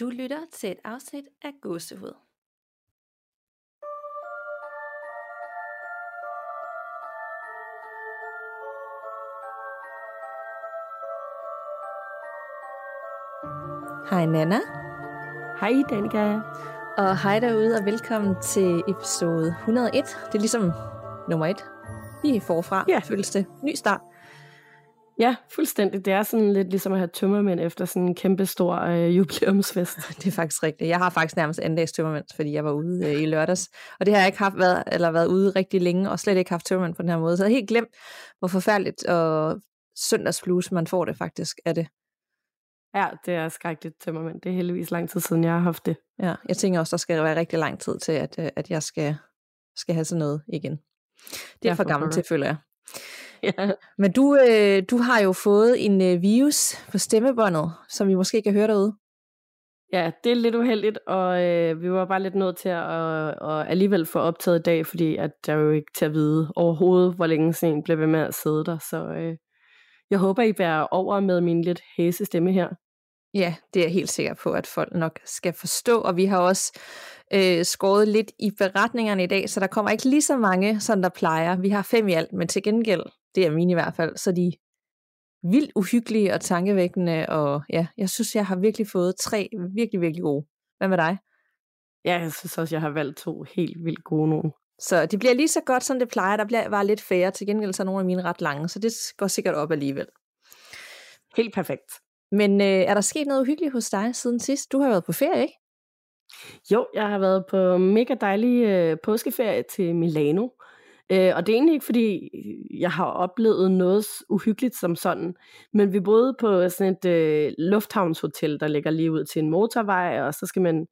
Du lytter til et afsnit af Gåsehud. Hej Nana. Hej Danika. Og hej derude og velkommen til episode 101. Det er ligesom nummer 1. Lige forfra Ja. føles det. Ny start. Ja, fuldstændig. Det er sådan lidt ligesom at have tømmermænd efter sådan en kæmpe stor øh, jubilæumsfest. Det er faktisk rigtigt. Jeg har faktisk nærmest anden dags tømmermænd, fordi jeg var ude øh, i lørdags. Og det har jeg ikke haft været, eller været ude rigtig længe, og slet ikke haft tømmermænd på den her måde. Så jeg havde helt glemt, hvor forfærdeligt og søndagsflus man får det faktisk af det. Ja, det er skrækkeligt tømmermænd. Det er heldigvis lang tid siden, jeg har haft det. Ja, jeg tænker også, der skal være rigtig lang tid til, at, øh, at jeg skal, skal have sådan noget igen. Det er Ja, for for gammelt til, føler jeg. Ja. Men du, øh, du har jo fået en øh, virus på stemmebåndet, som vi måske kan høre derude. ja, det er lidt uheldigt, og øh, vi var bare lidt nødt til at, at, at alligevel få optaget i dag, fordi at der er jo ikke til at vide overhovedet, hvor længe sådan en bliver ved med at sidde der. Så øh, jeg håber, I bærer over med min lidt hæse stemme her. Ja, det er jeg helt sikker på, at folk nok skal forstå, og vi har også øh, skåret lidt i beretningerne i dag, så der kommer ikke lige så mange, som der plejer. Vi har fem i alt, men til gengæld, det er mine i hvert fald, så de vildt uhyggelige og tankevækkende, og ja, jeg synes, jeg har virkelig fået tre virkelig, virkelig gode. Hvad med dig? Ja, jeg synes også, jeg har valgt to helt vildt gode nogen. Så det bliver lige så godt, som det plejer. Der bliver bare lidt færre. Til gengæld så er nogle af mine ret lange, så det går sikkert op alligevel. Helt perfekt. Men øh, er der sket noget uhyggeligt hos dig siden sidst? Du har været på ferie, ikke? Jo, jeg har været på mega dejlig øh, påskeferie til Milano. Øh, og det er egentlig ikke, fordi jeg har oplevet noget uhyggeligt som sådan. Men vi boede på sådan et øh, lufthavnshotel, der ligger lige ud til en motorvej, og så skal man,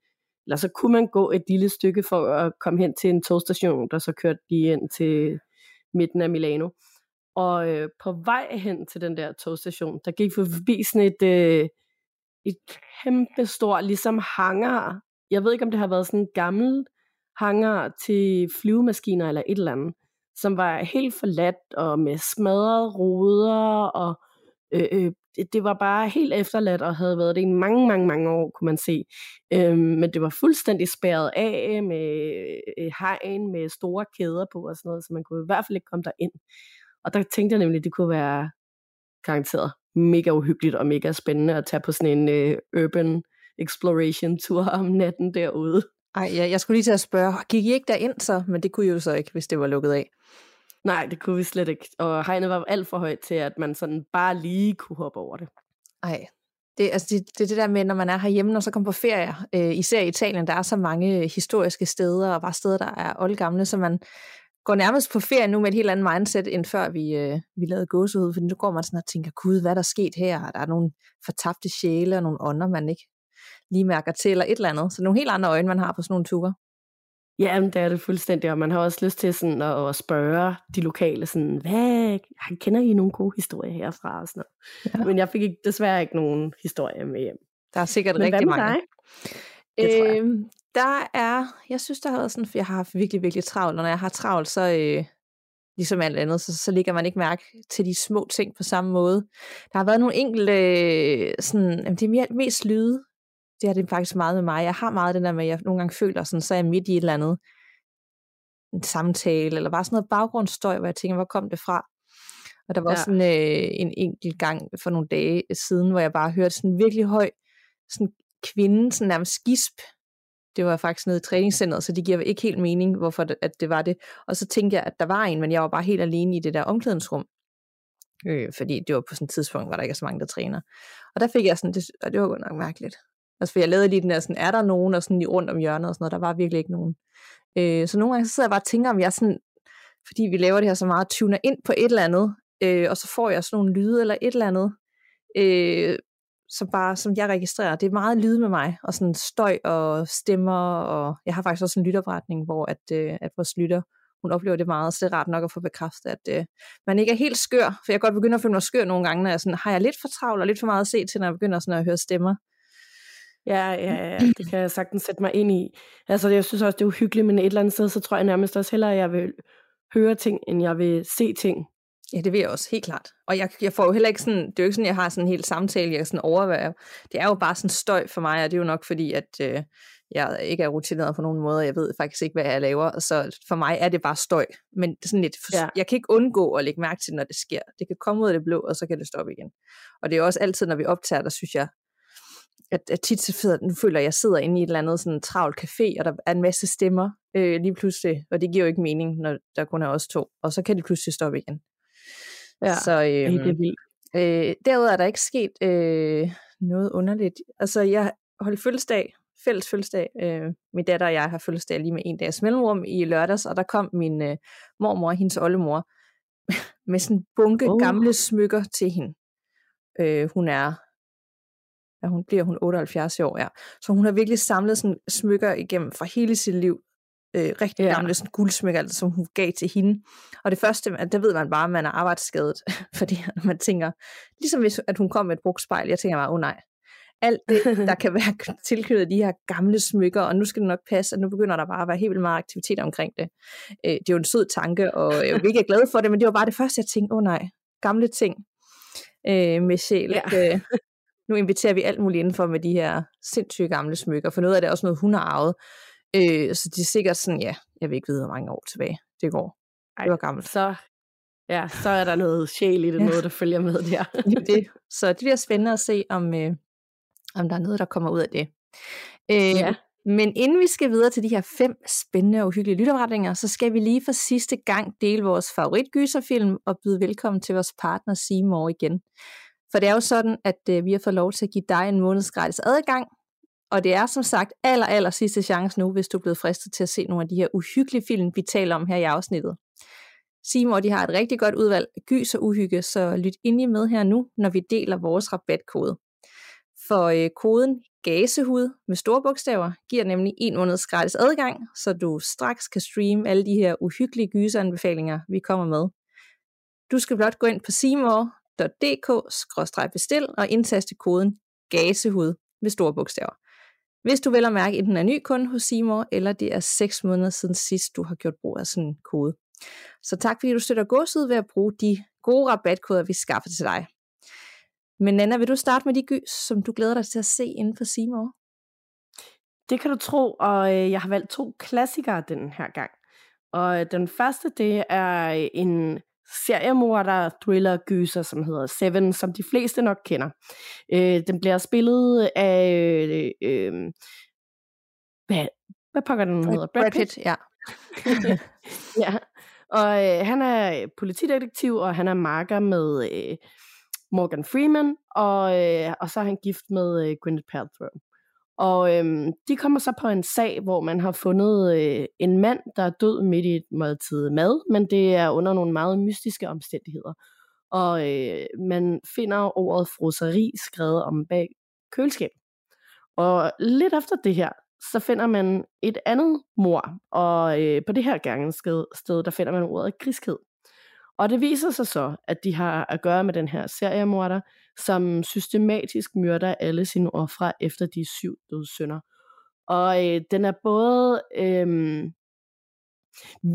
eller så kunne man gå et lille stykke for at komme hen til en togstation, der så kørte lige ind til midten af Milano. Og øh, på vej hen til den der togstation, der gik vi forbi sådan et, øh, et kæmpe stort, ligesom hangar. Jeg ved ikke, om det har været sådan en gammel hangar til flyvemaskiner eller et eller andet, som var helt forladt og med smadrede ruder, og øh, øh, det, det var bare helt efterladt og havde været det i mange, mange, mange år, kunne man se. Øhm, men det var fuldstændig spærret af med øh, hegn med store kæder på og sådan noget, så man kunne i hvert fald ikke komme derind. Og der tænkte jeg nemlig, at det kunne være garanteret mega uhyggeligt og mega spændende at tage på sådan en øh, urban exploration tur om natten derude. Ej, jeg, jeg skulle lige til at spørge, gik I ikke derind så? Men det kunne I jo så ikke, hvis det var lukket af. Nej, det kunne vi slet ikke. Og hegnet var alt for højt til, at man sådan bare lige kunne hoppe over det. Ej, det, altså det, det er det der med, når man er herhjemme og så kommer på ferie, øh, især i Italien, der er så mange historiske steder, og bare steder, der er oldgamle, så man går nærmest på ferie nu med et helt andet mindset, end før vi, øh, vi lavede gåsehud, fordi nu går man sådan og tænker, gud, hvad er der sket her? Der er nogle fortabte sjæle og nogle ånder, man ikke lige mærker til, eller et eller andet. Så nogle helt andre øjne, man har på sådan nogle ture. Ja, men det er det fuldstændig, og man har også lyst til sådan at, at spørge de lokale, sådan, hvad, kender I nogle gode historier herfra? Og sådan noget. Ja. Men jeg fik ikke, desværre ikke nogen historie med hjem. Der er sikkert Men rigtig mange. dig? Det tror jeg. Øhm, der er, jeg synes, der har været sådan, for jeg har haft virkelig, virkelig travlt, og når jeg har travlt, så øh, ligesom alt andet, så, så ligger man ikke mærke til de små ting på samme måde. Der har været nogle enkelte, øh, sådan, jamen, det er mere, mest lyde, det er det faktisk meget med mig. Jeg har meget den der med, at jeg nogle gange føler, sådan, så er jeg midt i et eller andet en samtale, eller bare sådan noget baggrundsstøj, hvor jeg tænker, hvor kom det fra? Og der var ja. Ja. også sådan øh, en enkelt gang for nogle dage siden, hvor jeg bare hørte sådan virkelig høj, sådan kvinde, sådan nærmest gisp. Det var faktisk nede i træningscenteret, så det giver ikke helt mening, hvorfor det, at det var det. Og så tænkte jeg, at der var en, men jeg var bare helt alene i det der omklædningsrum. Øh, fordi det var på sådan et tidspunkt, hvor der ikke er så mange, der træner. Og der fik jeg sådan, det, og det var godt nok mærkeligt. Altså, for jeg lavede lige den der, sådan, er der nogen, og sådan lige rundt om hjørnet og sådan noget, der var virkelig ikke nogen. Øh, så nogle gange så sidder jeg bare og tænker, om jeg sådan, fordi vi laver det her så meget, tuner ind på et eller andet, øh, og så får jeg sådan nogle lyde eller et eller andet, øh, som bare, som jeg registrerer. Det er meget lyd med mig, og sådan støj og stemmer, og jeg har faktisk også en lytopretning, hvor at, øh, at vores lytter, hun oplever det meget, så det er rart nok at få bekræftet, at øh, man ikke er helt skør, for jeg kan godt begynde at føle mig skør nogle gange, når jeg sådan, har jeg lidt for travlt og lidt for meget at se til, når jeg begynder sådan at høre stemmer. Ja, ja, ja, det kan jeg sagtens sætte mig ind i. Altså, jeg synes også, det er uhyggeligt, men et eller andet sted, så tror jeg nærmest også hellere, at jeg vil høre ting, end jeg vil se ting. Ja, det vil jeg også, helt klart. Og jeg, jeg får jo heller ikke sådan, det er jo ikke sådan, jeg har sådan en helt samtale, jeg sådan overvejer. Det er jo bare sådan støj for mig, og det er jo nok fordi, at øh, jeg ikke er rutineret på nogen måde, og jeg ved faktisk ikke, hvad jeg laver. Så for mig er det bare støj. Men sådan lidt, ja. jeg kan ikke undgå at lægge mærke til, når det sker. Det kan komme ud af det blå, og så kan det stoppe igen. Og det er også altid, når vi optager, der synes jeg, at, at tit så fed, nu føler jeg, at jeg sidder inde i et eller andet sådan travlt café, og der er en masse stemmer øh, lige pludselig, og det giver jo ikke mening, når der kun er os to, og så kan det pludselig stoppe igen. Ja, så, øh, det er vildt. Øh, derudover er der ikke sket øh, noget underligt. Altså, jeg holdt fødselsdag, fælles fødselsdag. Øh, min datter og jeg har fødselsdag lige med en dags mellemrum i lørdags, og der kom min øh, mormor og hendes oldemor med sådan en bunke oh. gamle smykker til hende. Øh, hun er ja, hun bliver hun 78 år, ja. Så hun har virkelig samlet sådan smykker igennem fra hele sit liv. Øh, rigtig ja. gamle sådan guldsmykker, altså, som hun gav til hende. Og det første, at der ved man bare, at man er arbejdsskadet, fordi man tænker, ligesom hvis at hun kom med et brugt spejl, jeg tænker bare, åh oh, nej, alt det, der kan være tilknyttet de her gamle smykker, og nu skal det nok passe, at nu begynder der bare at være helt vildt meget aktivitet omkring det. Øh, det er jo en sød tanke, og jeg er virkelig glad for det, men det var bare det første, jeg tænkte, åh oh, nej, gamle ting øh, med sjæl. Ja. Øh, nu inviterer vi alt muligt indenfor med de her sindssyge gamle smykker, for noget af det er også noget, hun har arvet. Øh, så de er sikkert sådan, ja, jeg vil ikke vide, hvor mange år tilbage det går. Ej, det var gammelt. Så, ja, så er der noget sjæl i det, ja. noget, der følger med der. det. Så det bliver spændende at se, om, øh, om der er noget, der kommer ud af det. Øh, ja. Men inden vi skal videre til de her fem spændende og uhyggelige lytterretninger, så skal vi lige for sidste gang dele vores favoritgyserfilm og byde velkommen til vores partner Seymour igen. For det er jo sådan, at øh, vi har fået lov til at give dig en måneds gratis adgang, og det er som sagt aller, aller sidste chance nu, hvis du er blevet fristet til at se nogle af de her uhyggelige film, vi taler om her i afsnittet. Simon de har et rigtig godt udvalg af gys og uhygge, så lyt ind i med her nu, når vi deler vores rabatkode. For øh, koden GASEHUD med store bogstaver giver nemlig en måneds gratis adgang, så du straks kan streame alle de her uhyggelige gyseranbefalinger, vi kommer med. Du skal blot gå ind på dk-bestil og indtaste koden GASEHUD med store bogstaver. Hvis du vil at mærke, at den er ny kunde hos Simor, eller det er 6 måneder siden sidst, du har gjort brug af sådan en kode. Så tak fordi du støtter godset ved at bruge de gode rabatkoder, vi skaffer til dig. Men Nana, vil du starte med de gys, som du glæder dig til at se inden for Simor? Det kan du tro, og øh, jeg har valgt to klassikere den her gang. Og øh, den første, det er øh, en seriemorder thriller gyser, som hedder Seven, som de fleste nok kender. Øh, den bliver spillet af øh, øh, hvad, hvad pakker den hedder? Brad, Brad Pitt, ja. ja. Og øh, han er politidetektiv, og han er marker med øh, Morgan Freeman, og, øh, og så er han gift med øh, Gwyneth Paltrow. Og øhm, de kommer så på en sag, hvor man har fundet øh, en mand, der er død midt i et måltid mad, men det er under nogle meget mystiske omstændigheder. Og øh, man finder ordet froseri skrevet om bag køleskab. Og lidt efter det her, så finder man et andet mor, og øh, på det her gange sted, der finder man ordet griskhed. Og det viser sig så, at de har at gøre med den her seriemorder, som systematisk myrder alle sine ofre efter de syv dødssynder. Og øh, den er både øh,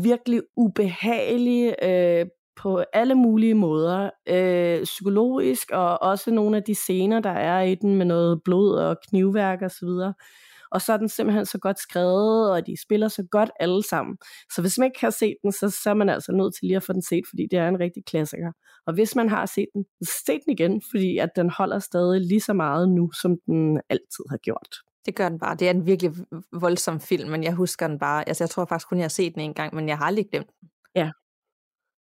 virkelig ubehagelig øh, på alle mulige måder. Øh, psykologisk, og også nogle af de scener, der er i den med noget blod og knivværk osv., og og så er den simpelthen så godt skrevet, og de spiller så godt alle sammen. Så hvis man ikke har set den, så, så er man altså nødt til lige at få den set, fordi det er en rigtig klassiker. Og hvis man har set den, så se den igen, fordi at den holder stadig lige så meget nu, som den altid har gjort. Det gør den bare. Det er en virkelig voldsom film, men jeg husker den bare. Altså, jeg tror faktisk kun, jeg har set den en gang, men jeg har aldrig glemt den. Ja.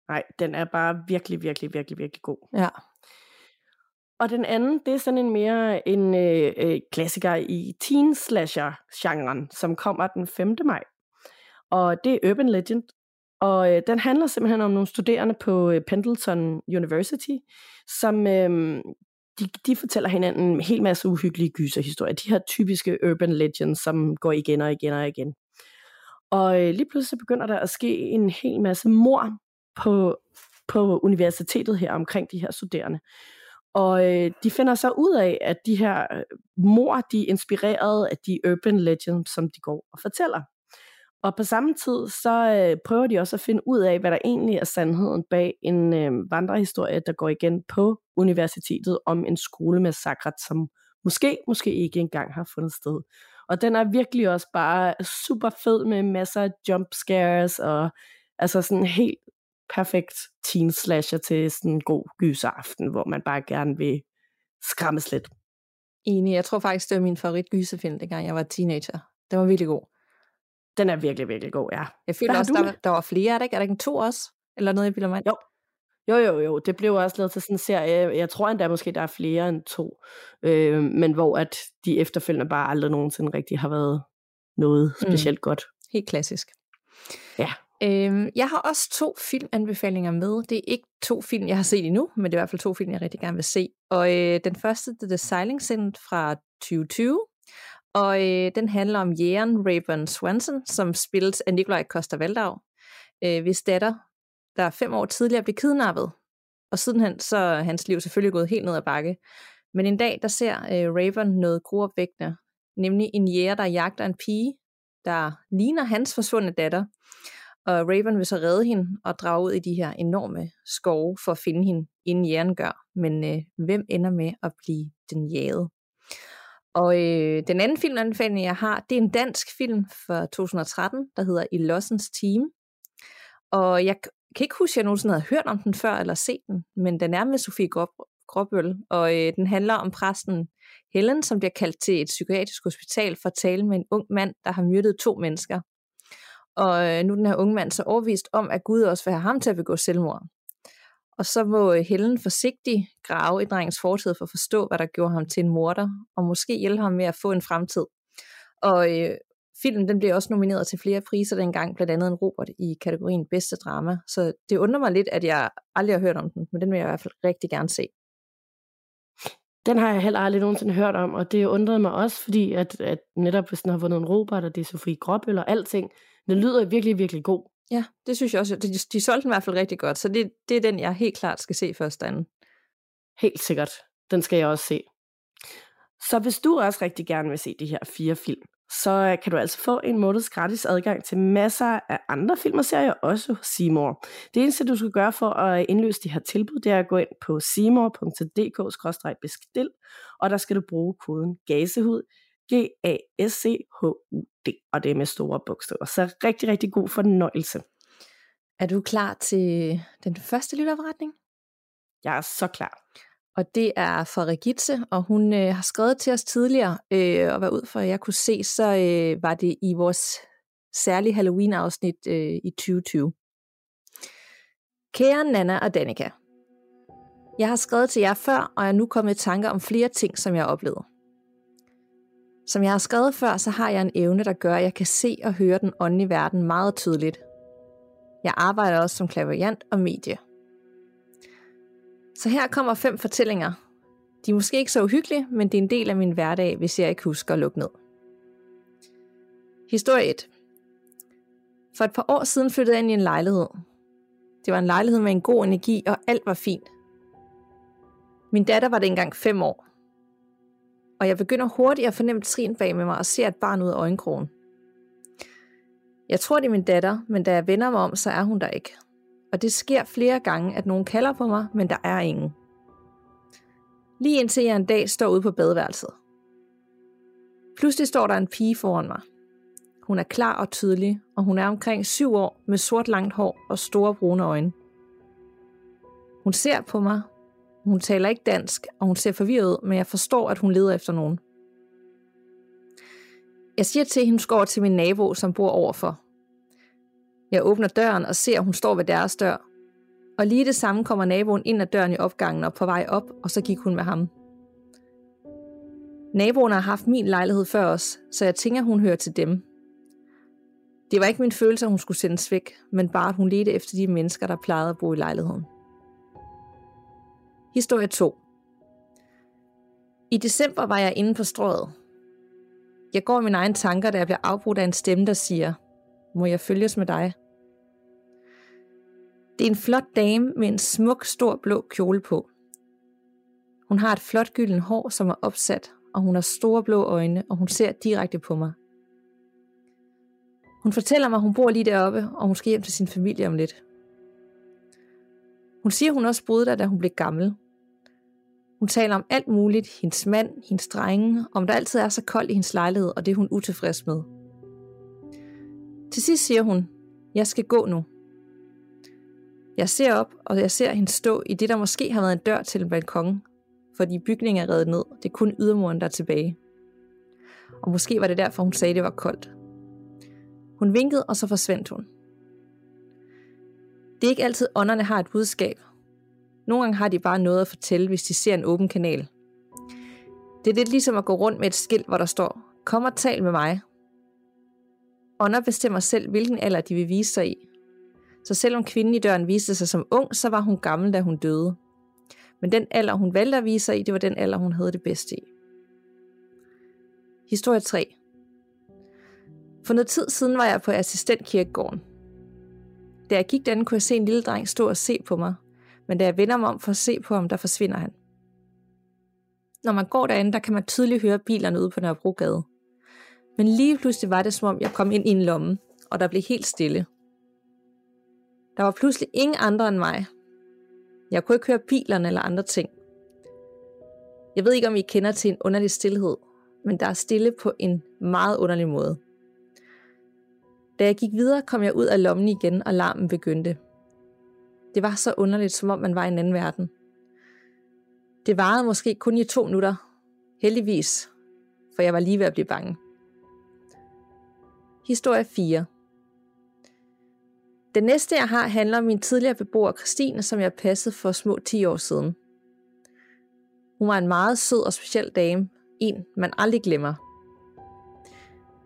Nej, den er bare virkelig, virkelig, virkelig, virkelig god. Ja. Og den anden, det er sådan en mere en øh, øh, klassiker i teen slasher-genren, som kommer den 5. maj. Og det er Urban Legend. Og øh, den handler simpelthen om nogle studerende på øh, Pendleton University, som øh, de, de fortæller hinanden en hel masse uhyggelige gyserhistorier. De her typiske urban legends, som går igen og igen og igen. Og øh, lige pludselig begynder der at ske en hel masse mor på, på universitetet her omkring de her studerende. Og øh, de finder så ud af, at de her øh, mor, de er inspireret af de urban legends, som de går og fortæller. Og på samme tid, så øh, prøver de også at finde ud af, hvad der egentlig er sandheden bag en øh, vandrehistorie, der går igen på universitetet om en skolemassakre, som måske, måske ikke engang har fundet sted. Og den er virkelig også bare super fed med masser af jump scares og altså sådan helt perfekt teen slasher til sådan en god gyseraften, hvor man bare gerne vil skræmmes lidt. Enig, jeg tror faktisk, det var min favorit gyserfilm, dengang jeg var teenager. Den var virkelig god. Den er virkelig, virkelig god, ja. Jeg føler også, der, der var flere, er der ikke? Er der ikke en to også? Eller noget, jeg bilder mig Jo. Jo, jo, jo. Det blev også lavet til sådan en serie. Jeg tror endda måske, der er flere end to. Øh, men hvor at de efterfølgende bare aldrig nogensinde rigtig har været noget mm. specielt mm. godt. Helt klassisk. Ja. Øhm, jeg har også to filmanbefalinger med. Det er ikke to film, jeg har set endnu, men det er i hvert fald to film, jeg rigtig gerne vil se. Og øh, den første, det er The Silent Sin fra 2020, og øh, den handler om jægeren Rayburn Swanson, som spilles af Nikolaj Koster-Valdau, øh, hvis datter, der fem år tidligere blev kidnappet. Og sidenhen så er hans liv selvfølgelig gået helt ned ad bakke. Men en dag, der ser øh, Rayburn noget gruopvækkende, nemlig en jæger, der jagter en pige, der ligner hans forsvundne datter. Og Raven vil så redde hende og drage ud i de her enorme skove for at finde hende, inden jern gør. Men øh, hvem ender med at blive den jagede? Og øh, den anden filmanbefaling, jeg har, det er en dansk film fra 2013, der hedder I Lossens Team. Og jeg kan ikke huske, at jeg nogensinde havde hørt om den før eller set den, men den er med Sofie Gråbøl, og øh, den handler om præsten Helen, som bliver kaldt til et psykiatrisk hospital for at tale med en ung mand, der har myrdet to mennesker. Og øh, nu er den her unge mand så overvist om, at Gud også vil have ham til at begå selvmord. Og så må øh, Helen forsigtigt grave i drengens fortid for at forstå, hvad der gjorde ham til en morder, og måske hjælpe ham med at få en fremtid. Og øh, filmen den blev også nomineret til flere priser dengang, blandt andet en Robert i kategorien bedste drama. Så det undrer mig lidt, at jeg aldrig har hørt om den, men den vil jeg i hvert fald rigtig gerne se. Den har jeg heller aldrig nogensinde hørt om, og det undrede mig også, fordi at, at netop hvis den har vundet en Robert, og det er Sofie Gråbøl og alting, den lyder virkelig, virkelig god. Ja, det synes jeg også. De, de solgte den i hvert fald rigtig godt, så det, det er den, jeg helt klart skal se først anden. Helt sikkert. Den skal jeg også se. Så hvis du også rigtig gerne vil se de her fire film, så øh, kan du altså få en måneds gratis adgang til masser af andre film og serier, også hos Seymour. Det eneste, du skal gøre for at indløse de her tilbud, det er at gå ind på seymour.dk-bestil, og der skal du bruge koden GASEHUD, G-A-S-C-H-U-D, og det er med store bogstaver. Så rigtig, rigtig god fornøjelse. Er du klar til den første lytterforretning? Jeg er så klar. Og det er fra Regitze, og hun øh, har skrevet til os tidligere, øh, og hvad ud fra jeg kunne se, så øh, var det i vores særlige Halloween-afsnit øh, i 2020. Kære Nana og Danika, jeg har skrevet til jer før, og er nu kommet i tanker om flere ting, som jeg har oplevet. Som jeg har skrevet før, så har jeg en evne, der gør, at jeg kan se og høre den åndelige verden meget tydeligt. Jeg arbejder også som klaverjant og medie. Så her kommer fem fortællinger. De er måske ikke så uhyggelige, men det er en del af min hverdag, hvis jeg ikke husker at lukke ned. Historie 1. For et par år siden flyttede jeg ind i en lejlighed. Det var en lejlighed med en god energi, og alt var fint. Min datter var dengang fem år. Og jeg begynder hurtigt at fornemme trin bag med mig og ser et barn ud af øjenkrogen. Jeg tror, det er min datter, men da jeg vender mig om, så er hun der ikke og det sker flere gange, at nogen kalder på mig, men der er ingen. Lige indtil jeg en dag står ude på badeværelset. Pludselig står der en pige foran mig. Hun er klar og tydelig, og hun er omkring syv år med sort langt hår og store brune øjne. Hun ser på mig. Hun taler ikke dansk, og hun ser forvirret ud, men jeg forstår, at hun leder efter nogen. Jeg siger til hende, hun til min nabo, som bor overfor, jeg åbner døren og ser, at hun står ved deres dør. Og lige det samme kommer naboen ind ad døren i opgangen og på vej op, og så gik hun med ham. Naboen har haft min lejlighed før os, så jeg tænker, hun hører til dem. Det var ikke min følelse, at hun skulle sendes væk, men bare at hun ledte efter de mennesker, der plejede at bo i lejligheden. Historie 2 I december var jeg inde på strået. Jeg går i mine egne tanker, da jeg bliver afbrudt af en stemme, der siger, må jeg følges med dig? Det er en flot dame med en smuk, stor blå kjole på. Hun har et flot gylden hår, som er opsat, og hun har store blå øjne, og hun ser direkte på mig. Hun fortæller mig, at hun bor lige deroppe, og hun skal hjem til sin familie om lidt. Hun siger, hun også boede der, da hun blev gammel. Hun taler om alt muligt, hendes mand, hendes drenge, om der altid er så koldt i hendes lejlighed, og det er hun utilfreds med. Til sidst siger hun, jeg skal gå nu. Jeg ser op, og jeg ser hende stå i det, der måske har været en dør til en balkon, fordi bygningen er reddet ned. Det er kun ydermuren, der er tilbage. Og måske var det derfor, hun sagde, det var koldt. Hun vinkede, og så forsvandt hun. Det er ikke altid, ånderne har et budskab. Nogle gange har de bare noget at fortælle, hvis de ser en åben kanal. Det er lidt ligesom at gå rundt med et skilt, hvor der står, kom og tal med mig. Ånder bestemmer selv, hvilken alder de vil vise sig i. Så selvom kvinden i døren viste sig som ung, så var hun gammel, da hun døde. Men den alder, hun valgte at vise sig i, det var den alder, hun havde det bedste i. Historie 3. For noget tid siden var jeg på assistentkirkegården. Da jeg gik derinde, kunne jeg se en lille dreng stå og se på mig, men da jeg vender mig om for at se på ham, der forsvinder han. Når man går derinde, der kan man tydeligt høre bilerne ude på Nørrebrogade. Men lige pludselig var det, som om jeg kom ind i en lomme, og der blev helt stille. Der var pludselig ingen andre end mig. Jeg kunne ikke høre bilerne eller andre ting. Jeg ved ikke, om I kender til en underlig stillhed, men der er stille på en meget underlig måde. Da jeg gik videre, kom jeg ud af lommen igen, og larmen begyndte. Det var så underligt, som om man var i en anden verden. Det varede måske kun i to minutter. Heldigvis, for jeg var lige ved at blive bange. Historie 4 Den næste, jeg har, handler om min tidligere beboer Christine, som jeg passede for små 10 år siden. Hun var en meget sød og speciel dame. En, man aldrig glemmer.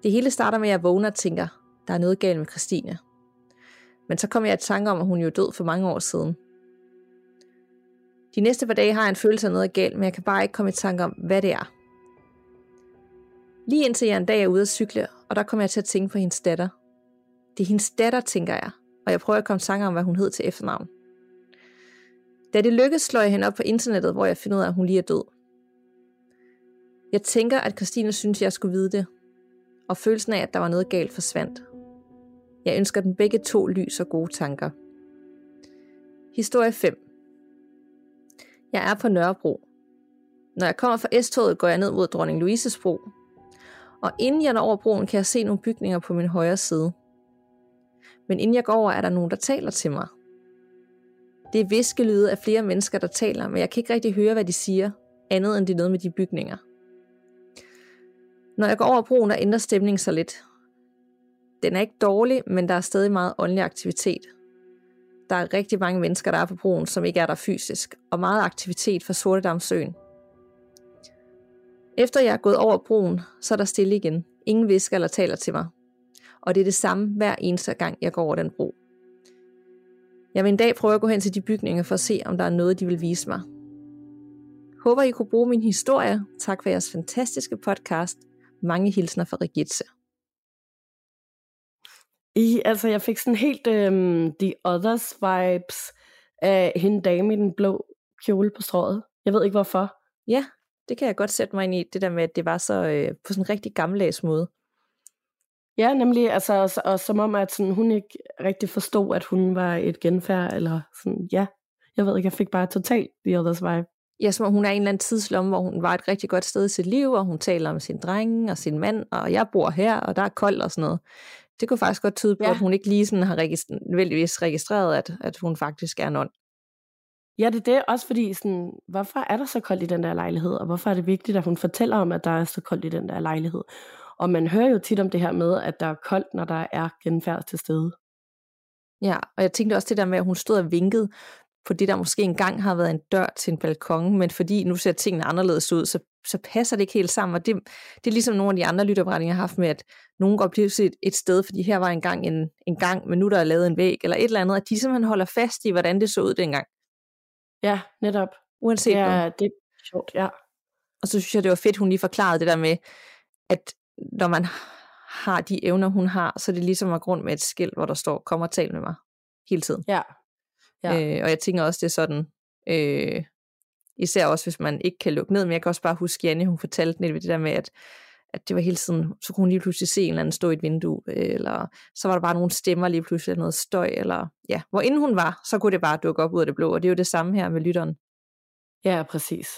Det hele starter med, at jeg vågner og tænker, der er noget galt med Christine. Men så kom jeg i tanke om, at hun jo død for mange år siden. De næste par dage har jeg en følelse af noget galt, men jeg kan bare ikke komme i tanke om, hvad det er. Lige indtil jeg en dag er ude at cykle, og der kommer jeg til at tænke på hendes datter. Det er hendes datter, tænker jeg, og jeg prøver at komme i tanke om, hvad hun hed til efternavn. Da det lykkedes, slår jeg hende op på internettet, hvor jeg finder ud af, at hun lige er død. Jeg tænker, at Christine synes, jeg skulle vide det, og følelsen af, at der var noget galt, forsvandt. Jeg ønsker den begge to lys og gode tanker. Historie 5 Jeg er på Nørrebro. Når jeg kommer fra S-toget, går jeg ned mod Dronning Louises bro. Og inden jeg når over broen, kan jeg se nogle bygninger på min højre side. Men inden jeg går over, er der nogen, der taler til mig. Det er viskelyde af flere mennesker, der taler, men jeg kan ikke rigtig høre, hvad de siger, andet end det er noget med de bygninger. Når jeg går over broen, der ændrer stemningen sig lidt. Den er ikke dårlig, men der er stadig meget åndelig aktivitet. Der er rigtig mange mennesker, der er på broen, som ikke er der fysisk, og meget aktivitet fra Sortedamsøen. Efter jeg er gået over broen, så er der stille igen. Ingen visker eller taler til mig. Og det er det samme hver eneste gang, jeg går over den bro. Jeg vil en dag prøve at gå hen til de bygninger for at se, om der er noget, de vil vise mig. Håber, I kunne bruge min historie. Tak for jeres fantastiske podcast. Mange hilsner fra Regitze. I, altså, jeg fik sådan helt um, The Others vibes af hende dame i den blå kjole på strået. Jeg ved ikke hvorfor. Ja, det kan jeg godt sætte mig ind i, det der med, at det var så øh, på sådan en rigtig gammeldags måde. Ja, nemlig, altså, og, og som om, at sådan, hun ikke rigtig forstod, at hun var et genfærd, eller sådan, ja, jeg ved ikke, jeg fik bare totalt The Others vibe. Ja, som om hun er i en eller anden tidslomme, hvor hun var et rigtig godt sted i sit liv, og hun taler om sin dreng og sin mand, og jeg bor her, og der er koldt og sådan noget. Det kunne faktisk godt tyde på, ja. at hun ikke lige sådan har registr- nødvendigvis registreret, at, at hun faktisk er en ånd. Ja, det er det. Også fordi, sådan, hvorfor er der så koldt i den der lejlighed? Og hvorfor er det vigtigt, at hun fortæller om, at der er så koldt i den der lejlighed? Og man hører jo tit om det her med, at der er koldt, når der er genfærd til stede. Ja, og jeg tænkte også det der med, at hun stod og vinkede på det, der måske engang har været en dør til en balkon, men fordi nu ser tingene anderledes ud, så, så passer det ikke helt sammen. Og det, det er ligesom nogle af de andre lytopretninger, jeg har haft med, at nogen går pludselig et, et sted, fordi her var engang en, en gang, men nu der er lavet en væg, eller et eller andet, at de simpelthen holder fast i, hvordan det så ud dengang. Ja, netop. Uanset ja, det er sjovt, ja. Og så synes jeg, det var fedt, hun lige forklarede det der med, at når man har de evner, hun har, så er det ligesom at grund med et skilt, hvor der står, kom og tal med mig, hele tiden. Ja. ja. Øh, og jeg tænker også, det er sådan, øh, især også hvis man ikke kan lukke ned, men jeg kan også bare huske Janne, hun fortalte lidt det der med, at, at det var hele tiden, så kunne hun lige pludselig se en eller anden stå i et vindue, øh, eller så var der bare nogle stemmer lige pludselig, noget støj, eller ja, hvor inden hun var, så kunne det bare dukke op ud af det blå, og det er jo det samme her med lytteren. Ja, præcis.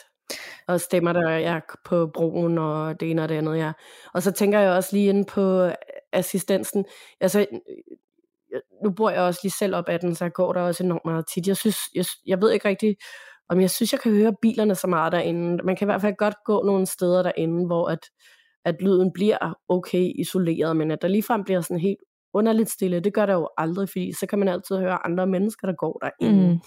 Og stemmer der er på broen, og det ene og det andet, ja. Og så tænker jeg også lige ind på øh, assistensen. Altså, øh, nu bor jeg også lige selv op ad den, så jeg går der også enormt meget tit. Jeg synes, jeg, jeg ved ikke rigtig, om jeg synes, jeg kan høre bilerne så meget derinde. Man kan i hvert fald godt gå nogle steder derinde, hvor at, at lyden bliver okay isoleret, men at der ligefrem bliver sådan helt underligt stille, det gør der jo aldrig, fordi så kan man altid høre andre mennesker, der går derinde. Mm.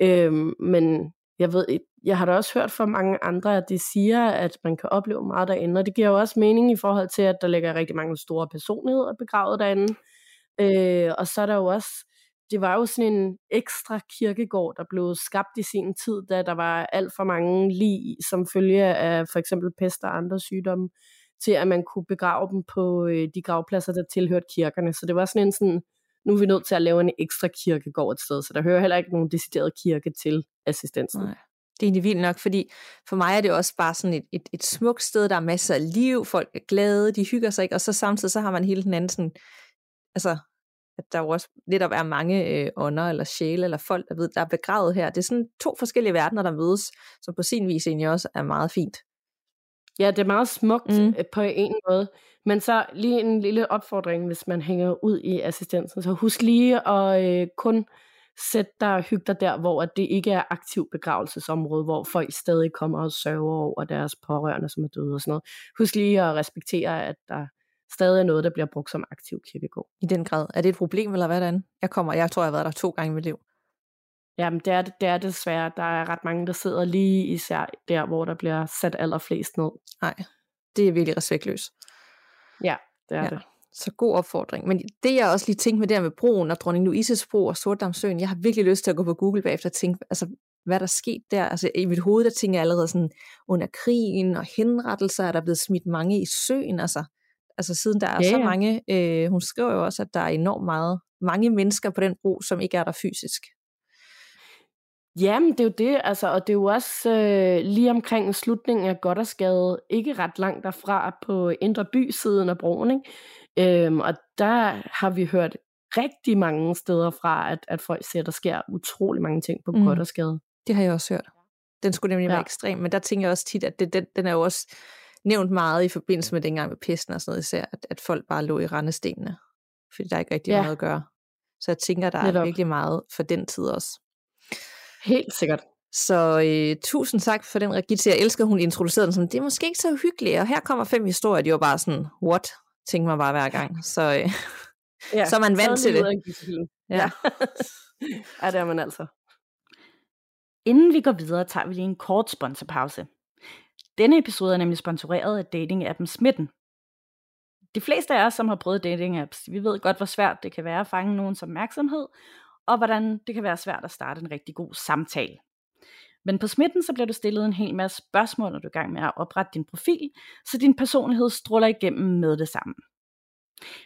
Øhm, men jeg ved, jeg har da også hørt fra mange andre, at de siger, at man kan opleve meget derinde, og det giver jo også mening i forhold til, at der ligger rigtig mange store personligheder begravet derinde. Øh, og så er der jo også, det var jo sådan en ekstra kirkegård, der blev skabt i sin tid, da der var alt for mange lig, som følge af for eksempel pest og andre sygdomme, til at man kunne begrave dem på øh, de gravpladser, der tilhørte kirkerne. Så det var sådan en sådan, nu er vi nødt til at lave en ekstra kirkegård et sted, så der hører heller ikke nogen decideret kirke til assistensen. Nej. Det er egentlig vildt nok, fordi for mig er det også bare sådan et, et, et smukt sted, der er masser af liv, folk er glade, de hygger sig ikke, og så samtidig så har man hele den anden sådan, altså, at der jo også netop er mange øh, ånder eller sjæle eller folk, der, ved, der er begravet her. Det er sådan to forskellige verdener, der mødes, som på sin vis egentlig også er meget fint. Ja, det er meget smukt mm. Øh, på en måde. Men så lige en lille opfordring, hvis man hænger ud i assistensen. Så husk lige at øh, kun sætte dig og hygge dig der, hvor det ikke er aktiv begravelsesområde, hvor folk stadig kommer og sørger over deres pårørende, som er døde og sådan noget. Husk lige at respektere, at der stadig er noget, der bliver brugt som aktiv kirkegård. I den grad. Er det et problem, eller hvad det Jeg kommer, jeg tror, jeg har været der to gange i mit liv. Jamen, det er, det er desværre. Der er ret mange, der sidder lige især der, hvor der bliver sat allerflest ned. Nej, det er virkelig respektløst. Ja, det er ja. det. Så god opfordring. Men det jeg også lige tænkte med der med broen og dronning Louises bro og Sortdamsøen, jeg har virkelig lyst til at gå på Google bagefter og tænke, altså, hvad der sket der. Altså i mit hoved, der tænker jeg allerede sådan, under krigen og henrettelser er der blevet smidt mange i søen. Altså, altså siden der er ja, så mange, øh, hun skriver jo også, at der er enormt meget, mange mennesker på den bro, som ikke er der fysisk. Jamen, det er jo det, altså, og det er jo også øh, lige omkring slutningen af Goddersgade, ikke ret langt derfra på Indre By-siden af broen, ikke? Øhm, og der har vi hørt rigtig mange steder fra, at, at folk siger, at der sker utrolig mange ting på mm. Goddersgade. Det har jeg også hørt. Den skulle nemlig ja. være ekstrem, men der tænker jeg også tit, at det, den, den er jo også nævnt meget i forbindelse med dengang med pesten og sådan noget især, at, at folk bare lå i rendestenene, fordi der er ikke rigtig ja. noget at gøre. Så jeg tænker, der er Netop. virkelig meget for den tid også. Helt sikkert. Så øh, tusind tak for den, Regitze. Jeg elsker, at hun introducerede den som, det er måske ikke så uhyggeligt, og her kommer fem historier, de var bare sådan, what? Tænker man bare hver gang. Så, øh, ja, så er man vant til det. Ja. ja. ja, det er man altså. Inden vi går videre, tager vi lige en kort sponsorpause. Denne episode er nemlig sponsoreret af dating-appen Smitten. De fleste af os, som har prøvet dating-apps, vi ved godt, hvor svært det kan være at fange nogens opmærksomhed, og hvordan det kan være svært at starte en rigtig god samtale. Men på smitten så bliver du stillet en hel masse spørgsmål, når du er i gang med at oprette din profil, så din personlighed stråler igennem med det samme.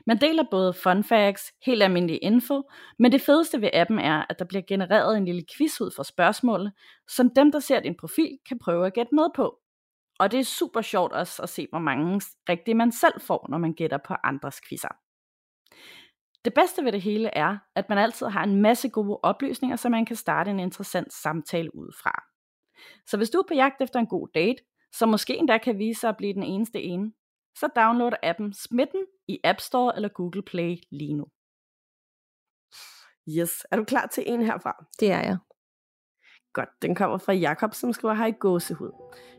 Man deler både fun facts, helt almindelig info, men det fedeste ved appen er, at der bliver genereret en lille quiz ud for spørgsmål, som dem, der ser din profil, kan prøve at gætte med på. Og det er super sjovt også at se, hvor mange rigtige man selv får, når man gætter på andres quizzer. Det bedste ved det hele er, at man altid har en masse gode oplysninger, så man kan starte en interessant samtale ud fra. Så hvis du er på jagt efter en god date, som måske endda kan vise sig at blive den eneste ene, så download appen Smitten i App Store eller Google Play lige nu. Yes, er du klar til en herfra? Det er jeg. Godt, den kommer fra Jakob, som skriver hej gåsehud.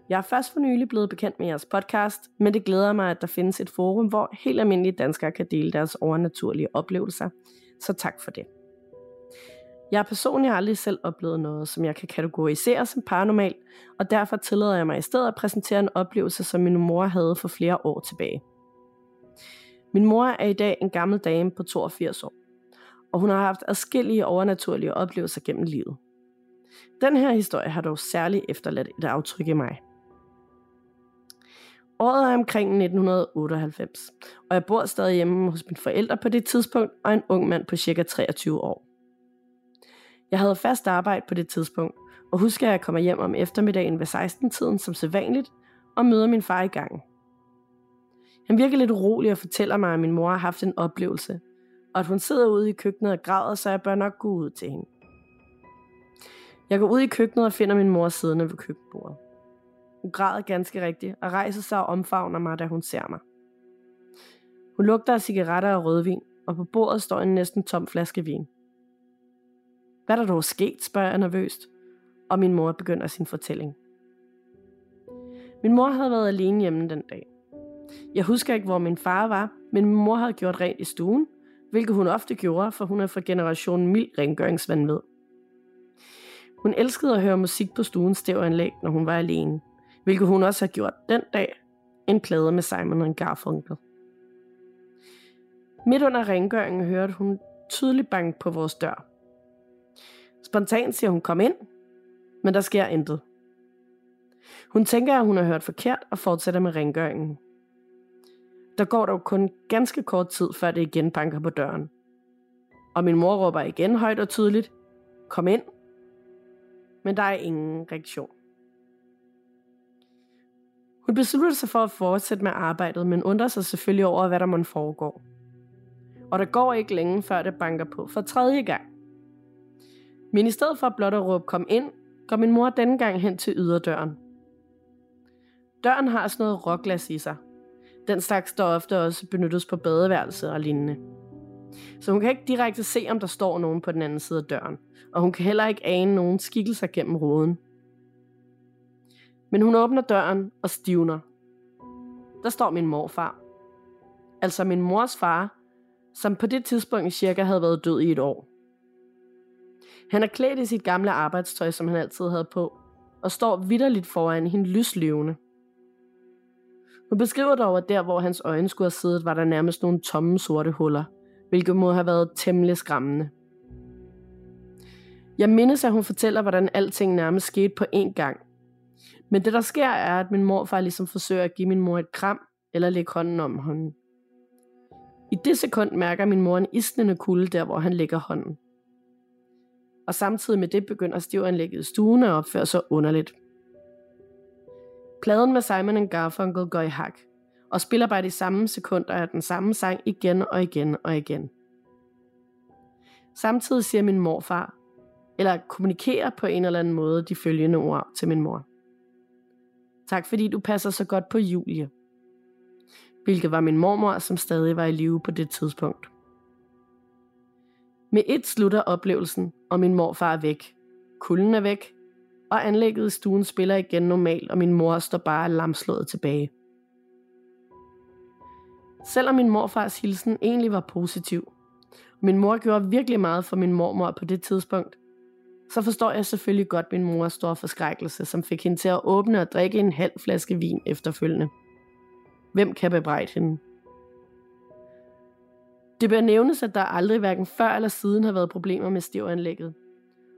Jeg er først for nylig blevet bekendt med jeres podcast, men det glæder mig, at der findes et forum, hvor helt almindelige danskere kan dele deres overnaturlige oplevelser. Så tak for det. Jeg har personligt aldrig selv oplevet noget, som jeg kan kategorisere som paranormal, og derfor tillader jeg mig i stedet at præsentere en oplevelse, som min mor havde for flere år tilbage. Min mor er i dag en gammel dame på 82 år, og hun har haft adskillige overnaturlige oplevelser gennem livet. Den her historie har dog særligt efterladt et aftryk i mig. Året er omkring 1998, og jeg bor stadig hjemme hos mine forældre på det tidspunkt, og en ung mand på cirka 23 år. Jeg havde fast arbejde på det tidspunkt, og husker, at jeg kommer hjem om eftermiddagen ved 16-tiden som sædvanligt, og møder min far i gangen. Han virker lidt urolig og fortæller mig, at min mor har haft en oplevelse, og at hun sidder ude i køkkenet og græder, så jeg bør nok gå ud til hende. Jeg går ud i køkkenet og finder min mor siddende ved køkkenbordet. Hun græder ganske rigtigt og rejser sig og omfavner mig, da hun ser mig. Hun lugter af cigaretter og rødvin, og på bordet står en næsten tom flaske vin. Hvad er der dog sket, spørger jeg nervøst, og min mor begynder sin fortælling. Min mor havde været alene hjemme den dag. Jeg husker ikke, hvor min far var, men min mor havde gjort rent i stuen, hvilket hun ofte gjorde, for hun er fra generationen mild rengøringsvandved. Hun elskede at høre musik på stuens stævanlæg, når hun var alene, hvilket hun også har gjort den dag, en plade med Simon Garfunkel. Midt under rengøringen hørte hun tydeligt bank på vores dør. Spontant siger hun, kom ind, men der sker intet. Hun tænker, at hun har hørt forkert og fortsætter med rengøringen. Der går dog kun ganske kort tid, før det igen banker på døren. Og min mor råber igen højt og tydeligt, kom ind. Men der er ingen reaktion. Hun beslutter sig for at fortsætte med arbejdet, men undrer sig selvfølgelig over, hvad der må foregår. Og der går ikke længe, før det banker på for tredje gang. Men i stedet for blot at råbe kom ind, går min mor denne gang hen til yderdøren. Døren har sådan noget råglas i sig. Den slags der ofte også benyttes på badeværelset og lignende. Så hun kan ikke direkte se, om der står nogen på den anden side af døren, og hun kan heller ikke ane nogen skikkelser gennem roden. Men hun åbner døren og stivner. Der står min morfar. Altså min mors far, som på det tidspunkt cirka havde været død i et år. Han er klædt i sit gamle arbejdstøj, som han altid havde på, og står vidderligt foran hende lyslevende. Hun beskriver dog, at der, hvor hans øjne skulle have siddet, var der nærmest nogle tomme sorte huller, hvilket må have været temmelig skræmmende. Jeg mindes, at hun fortæller, hvordan alting nærmest skete på én gang. Men det, der sker, er, at min morfar ligesom forsøger at give min mor et kram, eller lægge hånden om hånden. I det sekund mærker min mor en isnende kulde der, hvor han lægger hånden. Og samtidig med det begynder stivanlægget i stuen at opføre sig underligt. Pladen med Simon Garfunkel går i hak, og spiller bare de samme sekunder af den samme sang igen og igen og igen. Samtidig siger min morfar, eller kommunikerer på en eller anden måde de følgende ord til min mor. Tak fordi du passer så godt på Julie. Hvilket var min mormor, som stadig var i live på det tidspunkt. Med et slutter oplevelsen, og min morfar er væk. Kulden er væk, og anlægget i stuen spiller igen normalt, og min mor står bare lamslået tilbage. Selvom min morfars hilsen egentlig var positiv, og min mor gjorde virkelig meget for min mormor på det tidspunkt, så forstår jeg selvfølgelig godt min mors store forskrækkelse, som fik hende til at åbne og drikke en halv flaske vin efterfølgende. Hvem kan bebrejde hende? Det bør nævnes, at der aldrig hverken før eller siden har været problemer med stivanlægget.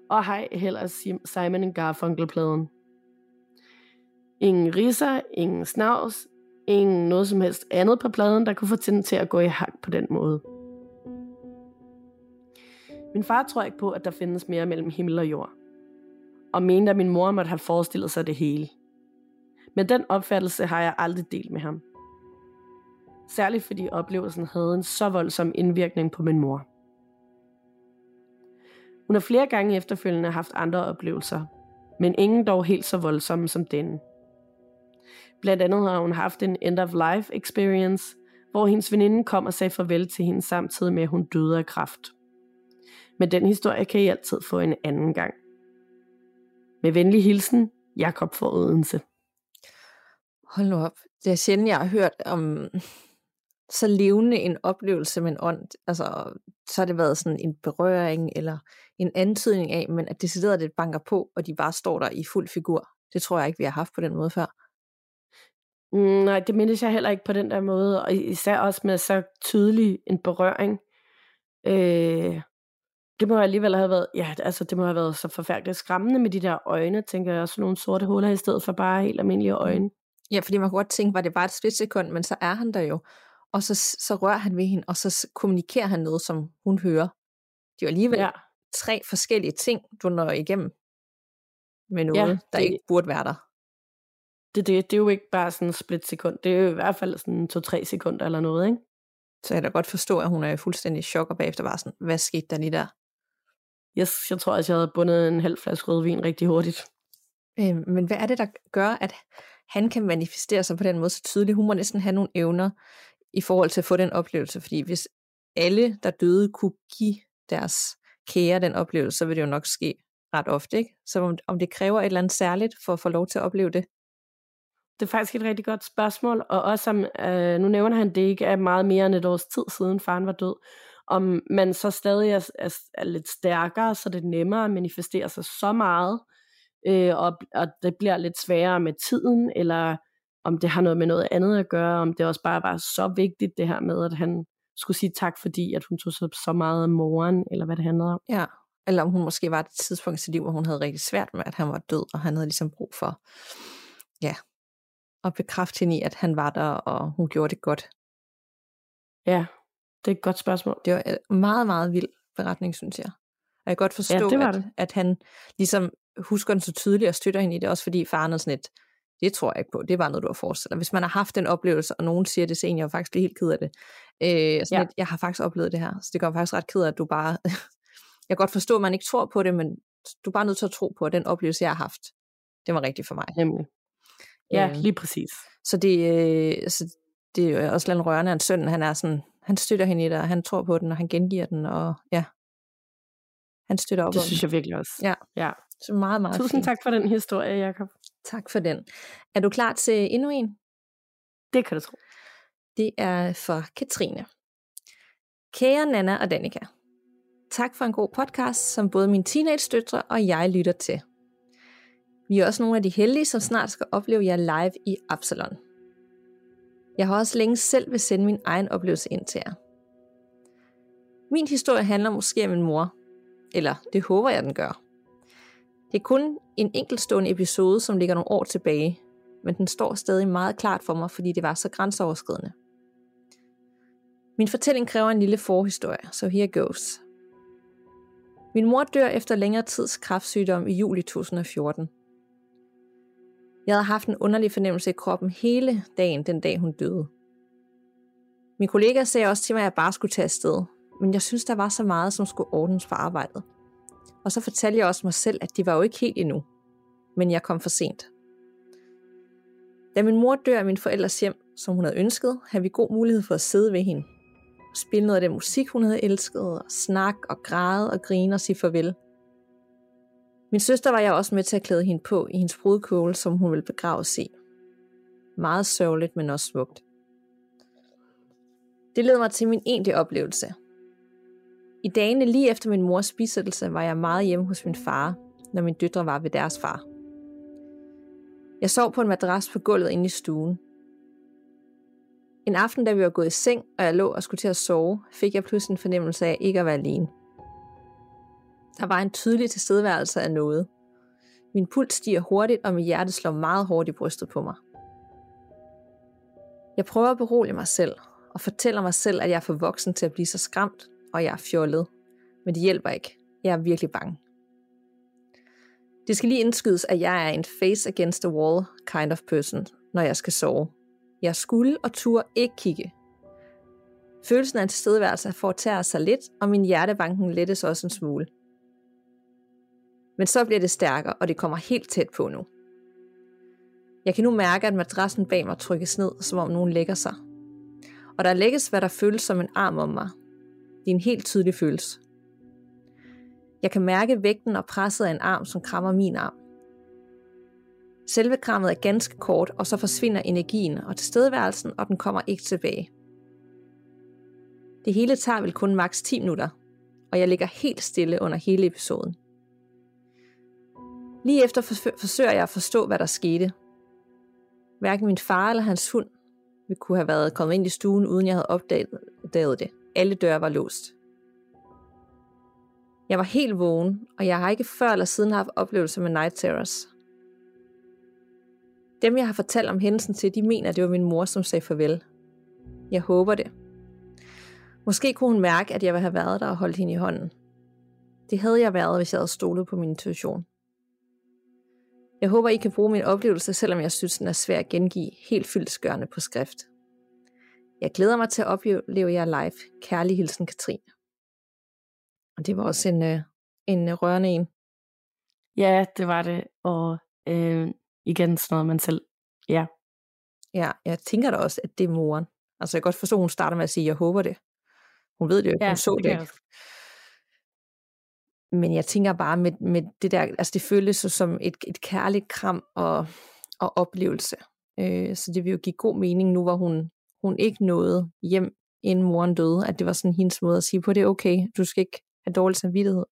Og hej heller Simon Garfunkel-pladen. Ingen risser, ingen snavs, ingen noget som helst andet på pladen, der kunne få den til at gå i hak på den måde. Min far tror ikke på, at der findes mere mellem himmel og jord. Og mente, at min mor måtte have forestillet sig det hele. Men den opfattelse har jeg aldrig delt med ham. Særligt fordi oplevelsen havde en så voldsom indvirkning på min mor. Hun har flere gange efterfølgende haft andre oplevelser, men ingen dog helt så voldsomme som denne. Blandt andet har hun haft en end-of-life experience, hvor hendes veninde kom og sagde farvel til hende samtidig med, at hun døde af kræft. Men den historie kan I altid få en anden gang. Med venlig hilsen, Jakob for Odense. Hold nu op. Det er sjældent, jeg har hørt om så levende en oplevelse med en ånd. Altså, så har det været sådan en berøring eller en antydning af, men at decideret det banker på, og de bare står der i fuld figur. Det tror jeg ikke, vi har haft på den måde før. Mm, nej, det mindes jeg heller ikke på den der måde, og især også med så tydelig en berøring. Øh, det må alligevel have været, ja, altså det må have været så forfærdeligt skræmmende med de der øjne, tænker jeg, sådan nogle sorte huller i stedet for bare helt almindelige mm. øjne. Ja, fordi man kunne godt tænke, var det bare et splitsekund, men så er han der jo. Og så, så rører han ved hende, og så kommunikerer han noget, som hun hører. Det er jo alligevel ja. tre forskellige ting, du når igennem med noget, ja, det... der ikke burde være der. Det, det, det er jo ikke bare sådan en split sekund. Det er jo i hvert fald sådan to-tre sekunder eller noget, ikke? Så jeg kan da godt forstå, at hun er fuldstændig i chok, og bagefter bare sådan, hvad skete der lige der? Yes, jeg tror også, jeg havde bundet en halv flaske rødvin rigtig hurtigt. Øh, men hvad er det, der gør, at han kan manifestere sig på den måde så tydeligt? Hun må næsten have nogle evner i forhold til at få den oplevelse, fordi hvis alle, der døde, kunne give deres kære den oplevelse, så vil det jo nok ske ret ofte, ikke? Så om, om det kræver et eller andet særligt for at få lov til at opleve det? Det er faktisk et rigtig godt spørgsmål, og også om, øh, nu nævner han det ikke er meget mere end et års tid siden faren var død, om man så stadig er, er, er lidt stærkere, så det er nemmere at manifestere sig så meget, øh, og, og det bliver lidt sværere med tiden, eller om det har noget med noget andet at gøre, om det også bare var så vigtigt det her med, at han skulle sige tak, fordi at hun tog sig så meget af moren, eller hvad det handlede om. Ja, eller om hun måske var et tidspunkt i sit liv, hvor hun havde rigtig svært med, at han var død, og han havde ligesom brug for, ja, at bekræfte hende i, at han var der, og hun gjorde det godt. Ja, det er et godt spørgsmål. Det var en meget, meget vild beretning, synes jeg. Og jeg kan godt forstå, Ja, det var at, det. at han ligesom husker den så tydeligt og støtter hende i det, også fordi faren er sådan et, det tror jeg ikke på, det bare noget, du har forestillet dig. Hvis man har haft den oplevelse, og nogen siger det til en, jeg er faktisk helt ked af det. Øh, sådan Ja. ja. et, jeg har faktisk oplevet det her, så det gør mig faktisk ret ked af, at du bare... jeg kan godt forstå, at man ikke tror på det, men du er bare nødt til at tro på, at den oplevelse, jeg har haft, det var rigtigt for mig. Nemlig. Ja, Øh, lige præcis. Så det, øh, så det er også lidt rørende, at hans søn, han er sådan, han støtter hende i det, og han tror på den, og han gengiver den, og ja, han støtter op Det synes den. jeg virkelig også. Ja. ja. Så meget, meget Tusind fint. tak for den historie, Jacob. Tak for den. Er du klar til endnu en? Det kan du tro. Det er for Katrine. Kære Nana og Danika. Tak for en god podcast, som både mine teenage-døtre og jeg lytter til. Vi er også nogle af de heldige, som snart skal opleve jer live i Absalon. Jeg har også længe selv vil sende min egen oplevelse ind til jer. Min historie handler måske om min mor, eller det håber jeg, den gør. Det er kun en enkeltstående episode, som ligger nogle år tilbage, men den står stadig meget klart for mig, fordi det var så grænseoverskridende. Min fortælling kræver en lille forhistorie, så here goes. Min mor dør efter længere tids kræftsygdom i juli 2014. Jeg havde haft en underlig fornemmelse i kroppen hele dagen, den dag hun døde. Min kollega sagde også til mig, at jeg bare skulle tage afsted, men jeg synes, der var så meget, som skulle ordnes for arbejdet. Og så fortalte jeg også mig selv, at de var jo ikke helt endnu, men jeg kom for sent. Da min mor dør af min forældres hjem, som hun havde ønsket, havde vi god mulighed for at sidde ved hende. Spille noget af den musik, hun havde elsket, og snakke og græde og grine og sige farvel. Min søster var jeg også med til at klæde hende på i hendes brudkåle, som hun ville begraves i. Meget sørgeligt, men også smukt. Det led mig til min egentlige oplevelse. I dagene lige efter min mors bisættelse var jeg meget hjemme hos min far, når mine døtre var ved deres far. Jeg sov på en madras på gulvet inde i stuen. En aften, da vi var gået i seng, og jeg lå og skulle til at sove, fik jeg pludselig en fornemmelse af ikke at være alene. Der var en tydelig tilstedeværelse af noget. Min puls stiger hurtigt, og mit hjerte slår meget hårdt i brystet på mig. Jeg prøver at berolige mig selv, og fortæller mig selv, at jeg er for voksen til at blive så skræmt, og jeg er fjollet. Men det hjælper ikke. Jeg er virkelig bange. Det skal lige indskydes, at jeg er en face against the wall kind of person, når jeg skal sove. Jeg skulle og turde ikke kigge. Følelsen af en tilstedeværelse fortærer sig lidt, og min hjertebanken lettes også en smule. Men så bliver det stærkere, og det kommer helt tæt på nu. Jeg kan nu mærke, at madrassen bag mig trykkes ned, som om nogen lægger sig. Og der lægges, hvad der føles som en arm om mig. Det er en helt tydelig følelse. Jeg kan mærke vægten og presset af en arm, som krammer min arm. Selve krammet er ganske kort, og så forsvinder energien og tilstedeværelsen, og den kommer ikke tilbage. Det hele tager vel kun maks 10 minutter, og jeg ligger helt stille under hele episoden. Lige efter forsøger jeg at forstå, hvad der skete. Hverken min far eller hans hund ville kunne have været kommet ind i stuen, uden jeg havde opdaget det. Alle døre var låst. Jeg var helt vågen, og jeg har ikke før eller siden haft oplevelser med night terrors. Dem, jeg har fortalt om hændelsen til, de mener, at det var min mor, som sagde farvel. Jeg håber det. Måske kunne hun mærke, at jeg ville have været der og holdt hende i hånden. Det havde jeg været, hvis jeg havde stolet på min intuition. Jeg håber, I kan bruge min oplevelse, selvom jeg synes, den er svær at gengive helt fyldesgørende på skrift. Jeg glæder mig til at opleve jer live. Kærlig hilsen, Katrine. Og det var også en, øh, en rørende en. Ja, det var det. Og øh, igen sådan noget, man selv... Ja. Ja, jeg tænker da også, at det er moren. Altså jeg kan godt forstå, at hun starter med at sige, jeg håber det. Hun ved det jo ikke, Ja, hun så det det ikke. Men jeg tænker bare med, med det der, altså det føles jo som et, et kærligt kram og, og oplevelse. Øh, så det vil jo give god mening nu, hvor hun, hun ikke nåede hjem, inden moren døde, at det var sådan hendes måde at sige på, det er okay, du skal ikke have dårlig samvittighed.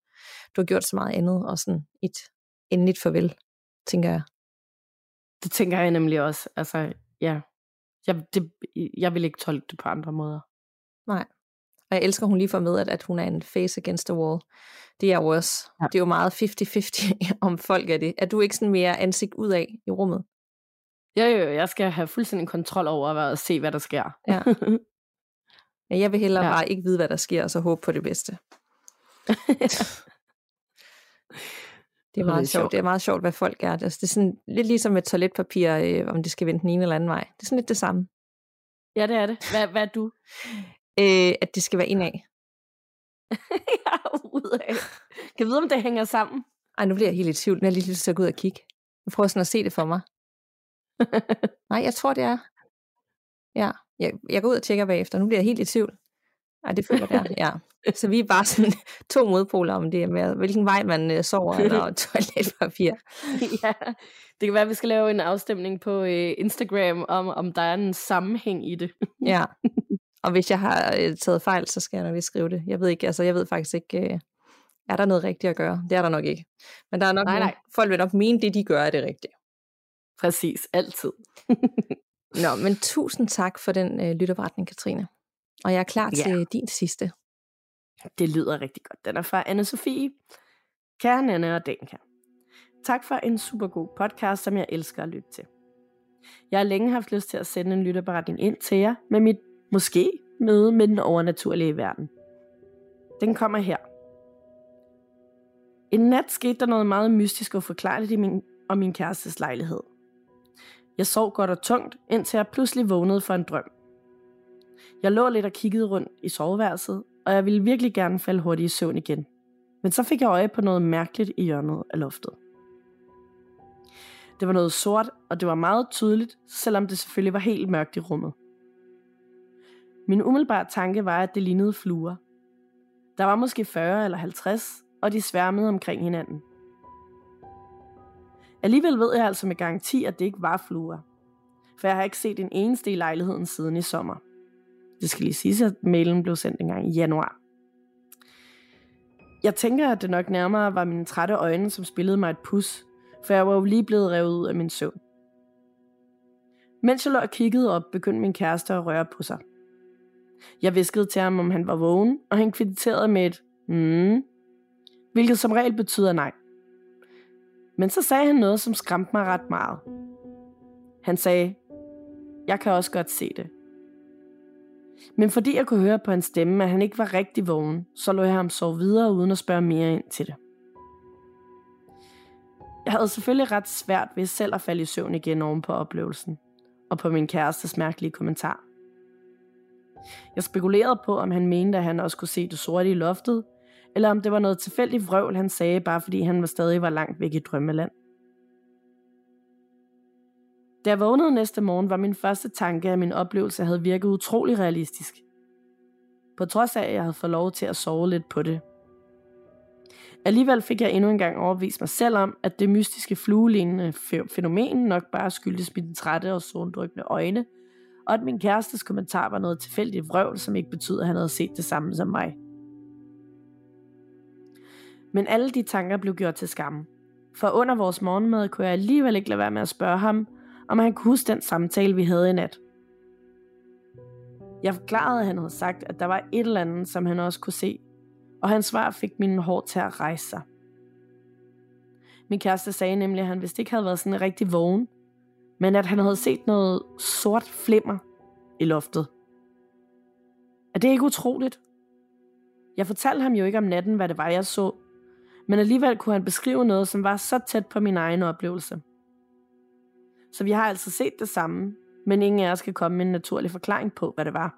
Du har gjort så meget andet, og sådan et endeligt farvel, tænker jeg. Det tænker jeg nemlig også. Altså, ja. Jeg, det, jeg vil ikke tolke det på andre måder. Nej. Og jeg elsker, at hun lige får med, at, at hun er en face against the wall. Det er jo også, Ja. det er jo meget 50-50 om folk er det. Er du ikke sådan mere ansigt ud af i rummet? Jo, jo, jeg skal have fuldstændig kontrol over at se, hvad der sker. Ja. Ja, jeg vil hellere Ja. bare ikke vide, hvad der sker, og så håbe på det bedste. Det er meget det er sjovt. sjovt. Det er meget sjovt, hvad folk er. Altså, det er sådan lidt ligesom med toiletpapir, øh, om det skal vende den ene eller anden vej. Det er sådan lidt det samme. ja, det er det. Hvad, hvad er du? Øh, at det skal være indad. ude af. Kan vide, om det hænger sammen? Ej, nu bliver jeg helt i tvivl. Nu er jeg lige lyst til at gå ud og kigge. Jeg prøver sådan at se det for mig. Nej, jeg tror, det er. Ja, jeg, jeg går ud og tjekker bagefter. Nu bliver jeg helt i tvivl. Nej, det føler jeg, ja. Så vi er bare sådan to modpoler om det med, hvilken vej man øh, sover, eller toiletpapir. ja, det kan være, at vi skal lave en afstemning på øh, Instagram, om, om der er en sammenhæng i det. Ja. Og hvis jeg har øh, taget fejl, så skal jeg nok lige skrive det. Jeg ved ikke, altså jeg ved faktisk ikke, øh, er der noget rigtigt at gøre? Det er der nok ikke. Men der er nok Nej, nej. folk vil nok mene, det de gør er det rigtige. Præcis, altid. Nå, men tusind tak for den øh, lytterberetning, Katrine. Og jeg er klar Ja. til din sidste. Det lyder rigtig godt. Den er fra anne Sofie. Kære Nanne og Danka. Tak for en super god podcast, som jeg elsker at lytte til. Jeg har længe haft lyst til at sende en lytterberetning ind til jer med mit måske møde med den overnaturlige verden. Den kommer her. En nat skete der noget meget mystisk og forklarligt i min og min kærestes lejlighed. Jeg sov godt og tungt, indtil jeg pludselig vågnede for en drøm. Jeg lå lidt og kiggede rundt i soveværelset, og jeg ville virkelig gerne falde hurtigt i søvn igen. Men så fik jeg øje på noget mærkeligt i hjørnet af loftet. Det var noget sort, og det var meget tydeligt, selvom det selvfølgelig var helt mørkt i rummet. Min umiddelbare tanke var, at det lignede fluer. Der var måske 40 eller 50, og de sværmede omkring hinanden. Alligevel ved jeg altså med garanti, at det ikke var fluer. For jeg har ikke set en eneste i lejligheden siden i sommer. Det skal lige siges, at mailen blev sendt engang i januar. Jeg tænker, at det nok nærmere var mine trætte øjne, som spillede mig et pus, for jeg var jo lige blevet revet ud af min søvn. Mens jeg lå og kiggede op, begyndte min kæreste at røre på sig. Jeg viskede til ham, om han var vågen, og han kvitterede med et mm, hvilket som regel betyder nej. Men så sagde han noget, som skræmte mig ret meget. Han sagde, jeg kan også godt se det. Men fordi jeg kunne høre på hans stemme, at han ikke var rigtig vågen, så lå jeg ham sove videre uden at spørge mere ind til det. Jeg havde selvfølgelig ret svært ved selv at falde i søvn igen oven på oplevelsen, og på min kærestes mærkelige kommentar. Jeg spekulerede på, om han mente, at han også kunne se det sorte i loftet, eller om det var noget tilfældigt vrøvl, han sagde, bare fordi han var stadig var langt væk i drømmeland. Da jeg vågnede næste morgen, var min første tanke, at min oplevelse havde virket utrolig realistisk. På trods af, at jeg havde fået lov til at sove lidt på det. Alligevel fik jeg endnu engang overbevist mig selv om, at det mystiske fluelignende fænomen nok bare skyldtes mine trætte og sondrykkende øjne, og at min kærestes kommentar var noget tilfældigt vrøvl, som ikke betød, at han havde set det samme som mig. Men alle de tanker blev gjort til skamme. For under vores morgenmad kunne jeg alligevel ikke lade være med at spørge ham, om han kunne huske den samtale, vi havde i nat. Jeg forklarede, at han havde sagt, at der var et eller andet, som han også kunne se, og hans svar fik mine hår til at rejse sig. Min kæreste sagde nemlig, at han vist ikke havde været sådan rigtig vågen, men at han havde set noget sort flimmer i loftet. Er det ikke utroligt? Jeg fortalte ham jo ikke om natten, hvad det var, jeg så, men alligevel kunne han beskrive noget, som var så tæt på min egen oplevelse. Så vi har altså set det samme, men ingen af os kan komme med en naturlig forklaring på, hvad det var.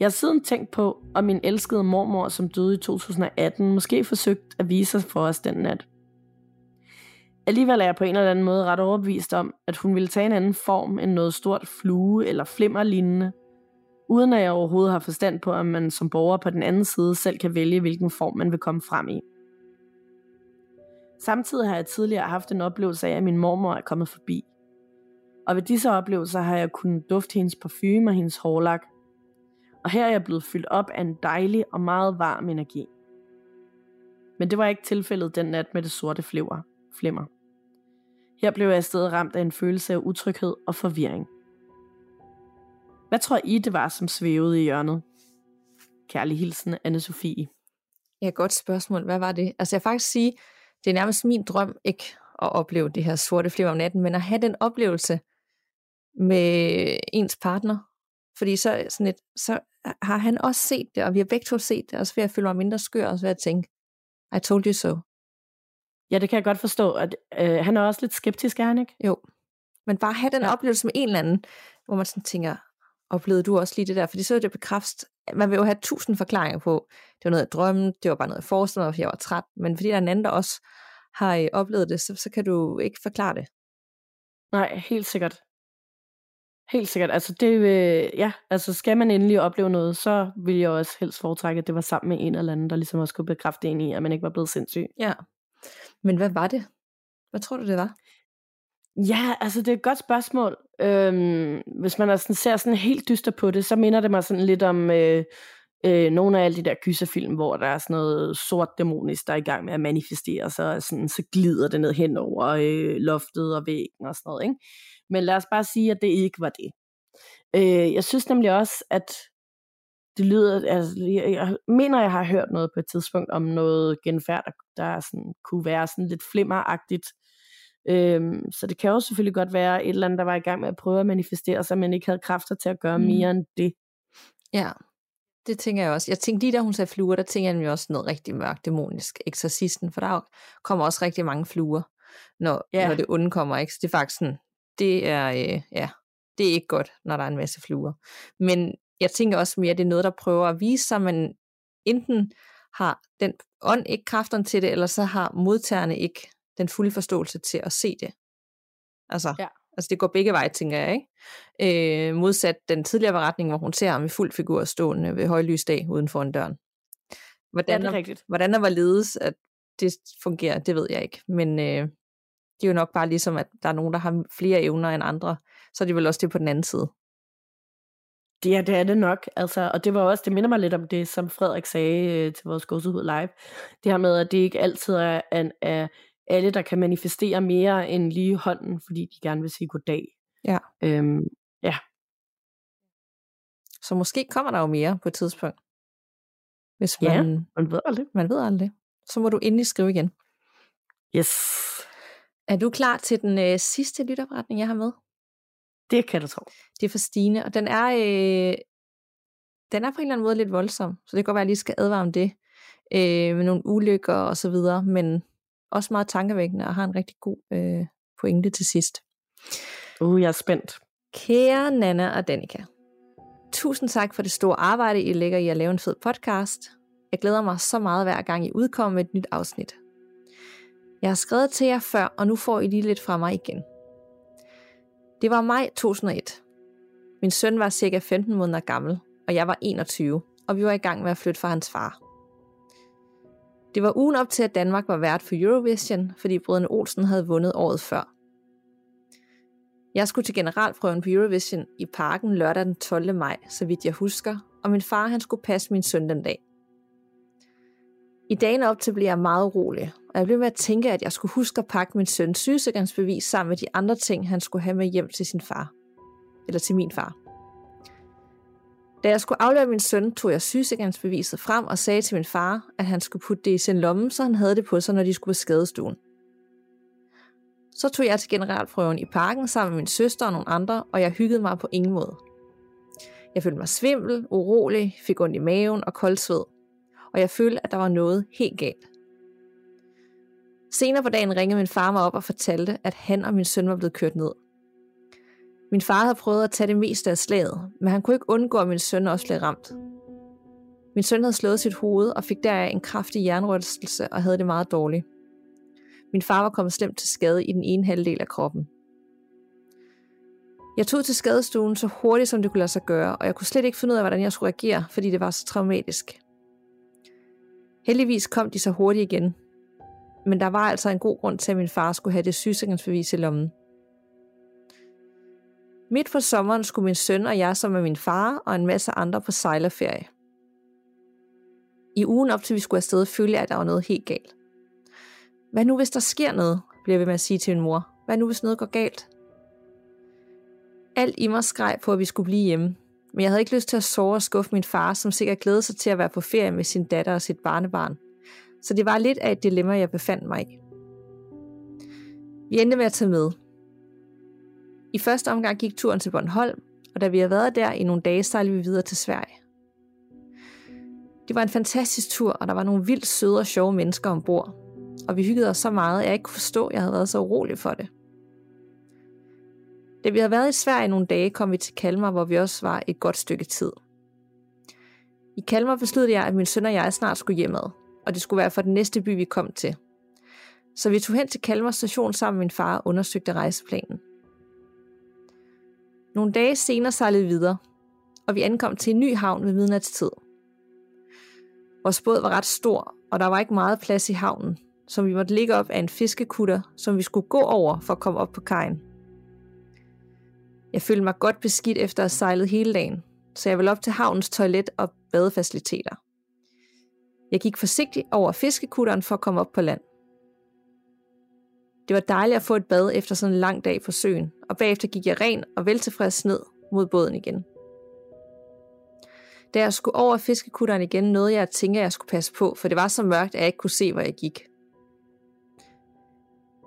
Jeg har siden tænkt på, om min elskede mormor, som døde i 2018, måske forsøgt at vise sig for os den nat. Alligevel er jeg på en eller anden måde ret overbevist om, at hun ville tage en anden form end noget stort flue eller flimmer lignende, uden at jeg overhovedet har forstand på, om man som borger på den anden side selv kan vælge, hvilken form man vil komme frem i. Samtidig har jeg tidligere haft en oplevelse af, at min mormor er kommet forbi. Og ved disse oplevelser har jeg kunnet dufte hendes parfume og hendes hårlak. Og her er jeg blevet fyldt op af en dejlig og meget varm energi. Men det var ikke tilfældet den nat med det sorte flimmer. flimmer. Her blev jeg i stedet ramt af en følelse af utryghed og forvirring. Hvad tror I, det var, som svævede i hjørnet? Kærlig hilsen, anne Sofie. Ja, godt spørgsmål. Hvad var det? Altså jeg faktisk sige, det er nærmest min drøm ikke at opleve det her sorte flimmer om natten, men at have den oplevelse med ens partner. Fordi så, sådan et, så har han også set det, og vi har begge to set det, og så vil jeg føle mig mindre skør, og så vil jeg tænke, I told you so. Ja, det kan jeg godt forstå. At, øh, han er også lidt skeptisk, er han ikke? Jo. Men bare have den ja. oplevelse med en eller anden, hvor man sådan tænker, oplevede du også lige det der? Fordi så er det bekræft, man vil jo have tusind forklaringer på, det var noget jeg drømte, det var bare noget jeg forestillede mig, jeg var træt, men fordi der er en anden, der også har øh, oplevet det, så, så kan du ikke forklare det. Nej, helt sikkert. Helt sikkert. Altså, det, øh, ja, altså skal man endelig opleve noget, så vil jeg også helst foretrække, at det var sammen med en eller anden, der ligesom også kunne bekræfte en i, at man ikke var blevet sindssyg. Ja. Men hvad var det? Hvad tror du, det var? Ja, altså det er et godt spørgsmål. Øhm, hvis man altså ser sådan helt dyster på det, så minder det mig sådan lidt om øh, øh, nogle af alle de der gyserfilm, hvor der er sådan noget sort dæmonisk, der er i gang med at manifestere sig, og sådan, så glider det ned hen over øh, loftet og væggen og sådan noget. Ikke? Men lad os bare sige, at det ikke var det. Øh, jeg synes nemlig også, at det lyder, altså, jeg, jeg mener, jeg har hørt noget på et tidspunkt om noget genfærd, der, der sådan, kunne være sådan lidt flimmeragtigt, Øhm, så det kan jo selvfølgelig godt være et eller andet, der var i gang med at prøve at manifestere sig, men ikke havde kræfter til at gøre mm. mere end det. Ja, det tænker jeg også. Jeg tænkte lige da hun sagde fluer, der tænker jeg nemlig også noget rigtig mørkt, dæmonisk, eksorcisten, for der kommer også rigtig mange fluer, når, ja. når det onde kommer, ikke? Så det er faktisk sådan, det er, øh, ja, det er ikke godt, når der er en masse fluer. Men jeg tænker også mere, at det er noget, der prøver at vise sig, man enten har den ånd ikke kræfterne til det, eller så har modtagerne ikke den fulde forståelse til at se det. Altså, ja. altså det går begge veje, tænker jeg, ikke? Øh, modsat den tidligere beretning, hvor hun ser ham i fuld figur stående ved højlysdag uden for en døren. Hvordan, ja, det er rigtigt. Hvordan der var ledes, at det fungerer, det ved jeg ikke. Men øh, det er jo nok bare ligesom, at der er nogen, der har flere evner end andre. Så er det vel også det på den anden side. Ja, det er det nok. Altså, og det var også, det minder mig lidt om det, som Frederik sagde øh, til vores gåsehud live. Det her med, at det ikke altid er, er, er alle, der kan manifestere mere end lige hånden, fordi de gerne vil sige goddag. Ja. Øhm, ja. Så måske kommer der jo mere på et tidspunkt. Hvis man, ja, man ved aldrig. Man ved aldrig. Så må du endelig skrive igen. Yes. Er du klar til den øh, sidste lytopretning, jeg har med? Det kan du tro. Det er for Stine, og den er, øh, den er på en eller anden måde lidt voldsom, så det kan godt være, at jeg lige skal advare om det, øh, med nogle ulykker og så videre, men også meget tankevækkende og har en rigtig god øh, pointe til sidst. Uh, jeg er spændt. Kære Nana og Danika, tusind tak for det store arbejde, I lægger i at lave en fed podcast. Jeg glæder mig så meget hver gang I udkommer med et nyt afsnit. Jeg har skrevet til jer før, og nu får I lige lidt fra mig igen. Det var maj 2001. Min søn var cirka 15 måneder gammel, og jeg var 21, og vi var i gang med at flytte fra hans far. Det var ugen op til, at Danmark var vært for Eurovision, fordi brødrene Olsen havde vundet året før. Jeg skulle til generalprøven på Eurovision i parken lørdag den 12. maj, så vidt jeg husker, og min far han skulle passe min søn den dag. I dagen op til blev jeg meget urolig, og jeg blev med at tænke, at jeg skulle huske at pakke min søns sygesikringsbevis sammen med de andre ting, han skulle have med hjem til sin far. Eller til min far. Da jeg skulle aflevere min søn, tog jeg sygesikringsbeviset frem og sagde til min far, at han skulle putte det i sin lomme, så han havde det på sig, når de skulle på skadestuen. Så tog jeg til generalprøven i parken sammen med min søster og nogle andre, og jeg hyggede mig på ingen måde. Jeg følte mig svimmel, urolig, fik ondt i maven og koldsved, og jeg følte, at der var noget helt galt. Senere på dagen ringede min far mig op og fortalte, at han og min søn var blevet kørt ned. Min far havde prøvet at tage det meste af slaget, men han kunne ikke undgå, at min søn også blev ramt. Min søn havde slået sit hoved og fik deraf en kraftig jernrystelse og havde det meget dårligt. Min far var kommet slemt til skade i den ene halvdel af kroppen. Jeg tog til skadestuen så hurtigt, som det kunne lade sig gøre, og jeg kunne slet ikke finde ud af, hvordan jeg skulle reagere, fordi det var så traumatisk. Heldigvis kom de så hurtigt igen, men der var altså en god grund til, at min far skulle have det sygesikringsbevis i lommen. Midt for sommeren skulle min søn og jeg sammen med min far og en masse andre på sejlerferie. I ugen op til vi skulle afsted, følte jeg, at der var noget helt galt. Hvad nu, hvis der sker noget, bliver vi med at sige til min mor. Hvad nu, hvis noget går galt? Alt i mig skreg på, at vi skulle blive hjemme, men jeg havde ikke lyst til at sove og skuffe min far, som sikkert glædede sig til at være på ferie med sin datter og sit barnebarn. Så det var lidt af et dilemma, jeg befandt mig i. Vi endte med at tage med. I første omgang gik turen til Bornholm, og da vi havde været der i nogle dage, sejlede vi videre til Sverige. Det var en fantastisk tur, og der var nogle vildt søde og sjove mennesker ombord. Og vi hyggede os så meget, at jeg ikke kunne forstå, at jeg havde været så urolig for det. Da vi havde været i Sverige nogle dage, kom vi til Kalmar, hvor vi også var et godt stykke tid. I Kalmar besluttede jeg, at min søn og jeg snart skulle hjemad, og det skulle være for den næste by, vi kom til. Så vi tog hen til Kalmar station sammen med min far og undersøgte rejseplanen. Nogle dage senere sejlede vi videre, og vi ankom til en ny havn ved midnatstid. Vores båd var ret stor, og der var ikke meget plads i havnen, så vi måtte ligge op af en fiskekutter, som vi skulle gå over for at komme op på kajen. Jeg følte mig godt beskidt efter at have sejlet hele dagen, så jeg ville op til havnens toilet og badefaciliteter. Jeg gik forsigtigt over fiskekutteren for at komme op på land. Det var dejligt at få et bad efter sådan en lang dag på søen, og bagefter gik jeg ren og veltilfreds ned mod båden igen. Da jeg skulle over fiskekutteren igen, nåede jeg at tænke, at jeg skulle passe på, for det var så mørkt, at jeg ikke kunne se, hvor jeg gik.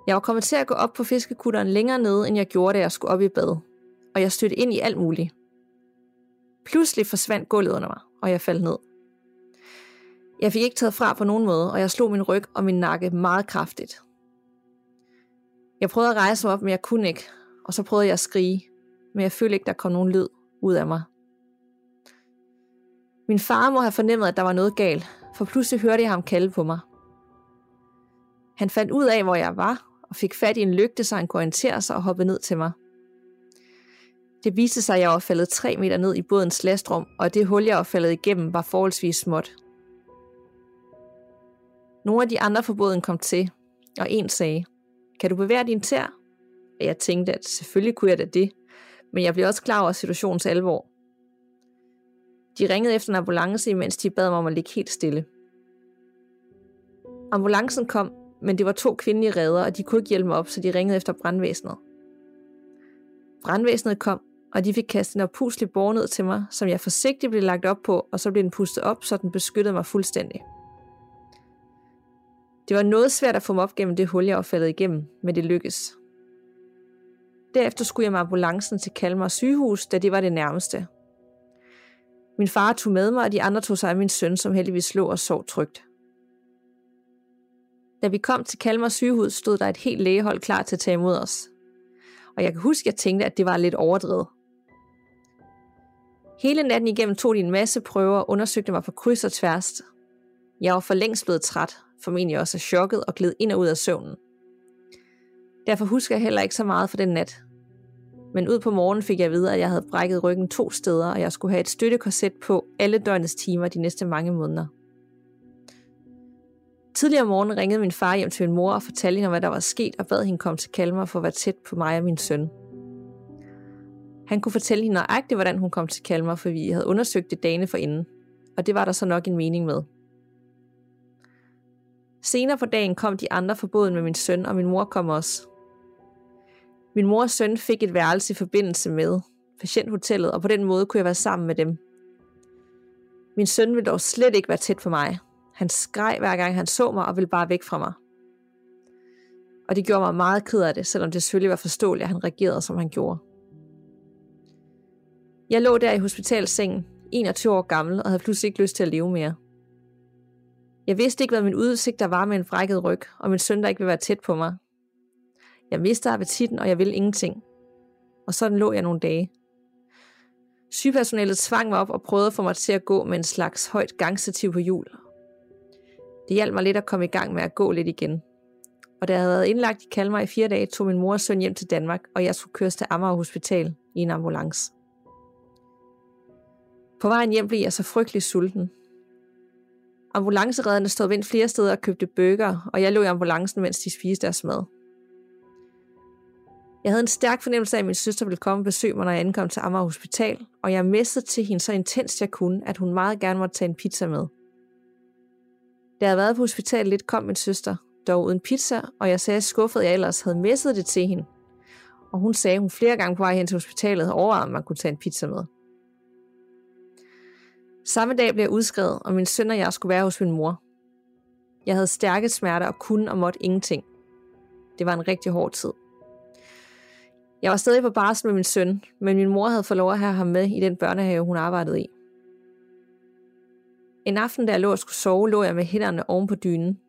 Jeg var kommet til at gå op på fiskekutteren længere nede, end jeg gjorde, da jeg skulle op i bad, og jeg stødte ind i alt muligt. Pludselig forsvandt gulvet under mig, og jeg faldt ned. Jeg fik ikke taget fra på nogen måde, og jeg slog min ryg og min nakke meget kraftigt. Jeg prøvede at rejse mig op, men jeg kunne ikke, og så prøvede jeg at skrige, men jeg følte ikke, der kom nogen lyd ud af mig. Min far må have fornemmet, at der var noget galt, for pludselig hørte jeg ham kalde på mig. Han fandt ud af, hvor jeg var, og fik fat i en lygte, så han kunne orientere sig og hoppe ned til mig. Det viste sig, at jeg var faldet 3 meter ned i bådens lastrum, og det hul, jeg var faldet igennem, var forholdsvis småt. Nogle af de andre på båden kom til, og en sagde, kan du bevæge din tær? Og jeg tænkte, at selvfølgelig kunne jeg da det, men jeg blev også klar over situationens alvor. De ringede efter en ambulance, mens de bad mig om at ligge helt stille. Ambulancen kom, men det var to kvindelige redder, og de kunne ikke hjælpe mig op, så de ringede efter brandvæsenet. Brandvæsenet kom, og de fik kastet en oppuslig bor ned til mig, som jeg forsigtigt blev lagt op på, og så blev den pustet op, så den beskyttede mig fuldstændig. Det var noget svært at få mig op gennem det hul, jeg var faldet igennem, men det lykkedes. Derefter skulle jeg med ambulancen til Kalmar sygehus, da det var det nærmeste. Min far tog med mig, og de andre tog sig af min søn, som heldigvis lå og sov trygt. Da vi kom til Kalmar sygehus, stod der et helt lægehold klar til at tage imod os. Og jeg kan huske, at jeg tænkte, at det var lidt overdrevet. Hele natten igennem tog de en masse prøver og undersøgte mig på kryds og tværs. Jeg var for længst blevet træt, formentlig også er chokket og gled ind og ud af søvnen. Derfor husker jeg heller ikke så meget for den nat. Men ud på morgenen fik jeg at vide, at jeg havde brækket ryggen to steder, og jeg skulle have et støttekorset på alle døgnets timer de næste mange måneder. Tidligere om morgenen ringede min far hjem til min mor og fortalte hende, hvad der var sket, og bad hende komme til Kalmar for at være tæt på mig og min søn. Han kunne fortælle hende nøjagtigt, hvordan hun kom til Kalmar, for vi havde undersøgt det dagene forinden, og det var der så nok en mening med. Senere på dagen kom de andre fra båden med min søn, og min mor kom også. Min mor og søn fik et værelse i forbindelse med patienthotellet, og på den måde kunne jeg være sammen med dem. Min søn ville dog slet ikke være tæt på mig. Han skreg hver gang han så mig og ville bare væk fra mig. Og det gjorde mig meget ked af det, selvom det selvfølgelig var forståeligt, at han reagerede, som han gjorde. Jeg lå der i hospitalsengen, 21 år gammel, og havde pludselig ikke lyst til at leve mere. Jeg vidste ikke, hvad min udsigt der var med en frækket ryg, og min søn der ikke ville være tæt på mig. Jeg mistede appetitten, og jeg ville ingenting. Og sådan lå jeg nogle dage. Sygepersonalet tvang mig op og prøvede at få mig til at gå med en slags højt gangstativ på hjul. Det hjalp mig lidt at komme i gang med at gå lidt igen. Og da jeg havde været indlagt i Kalmar i fire dage, tog min mor og søn hjem til Danmark, og jeg skulle køres til Amager Hospital i en ambulance. På vejen hjem blev jeg så frygtelig sulten. Ambulanceredderne stod vendt flere steder og købte bøger, og jeg lå i ambulancen, mens de spiste deres mad. Jeg havde en stærk fornemmelse af, at min søster ville komme og besøge mig, når jeg ankom til Amager Hospital, og jeg mistede til hende så intenst jeg kunne, at hun meget gerne måtte tage en pizza med. Da jeg havde været på hospitalet lidt, kom min søster, dog uden pizza, og jeg sagde skuffet, at jeg ellers havde misset det til hende. Og hun sagde, at hun flere gange på vej hen til hospitalet havde overvejet, om man kunne tage en pizza med. Samme dag blev jeg udskrevet, og min søn og jeg skulle være hos min mor. Jeg havde stærke smerter og kunne og måtte ingenting. Det var en rigtig hård tid. Jeg var stadig på barsel med min søn, men min mor havde fået lov at have ham med i den børnehave, hun arbejdede i. En aften, da jeg lå og skulle sove, lå jeg med hænderne oven på dynen,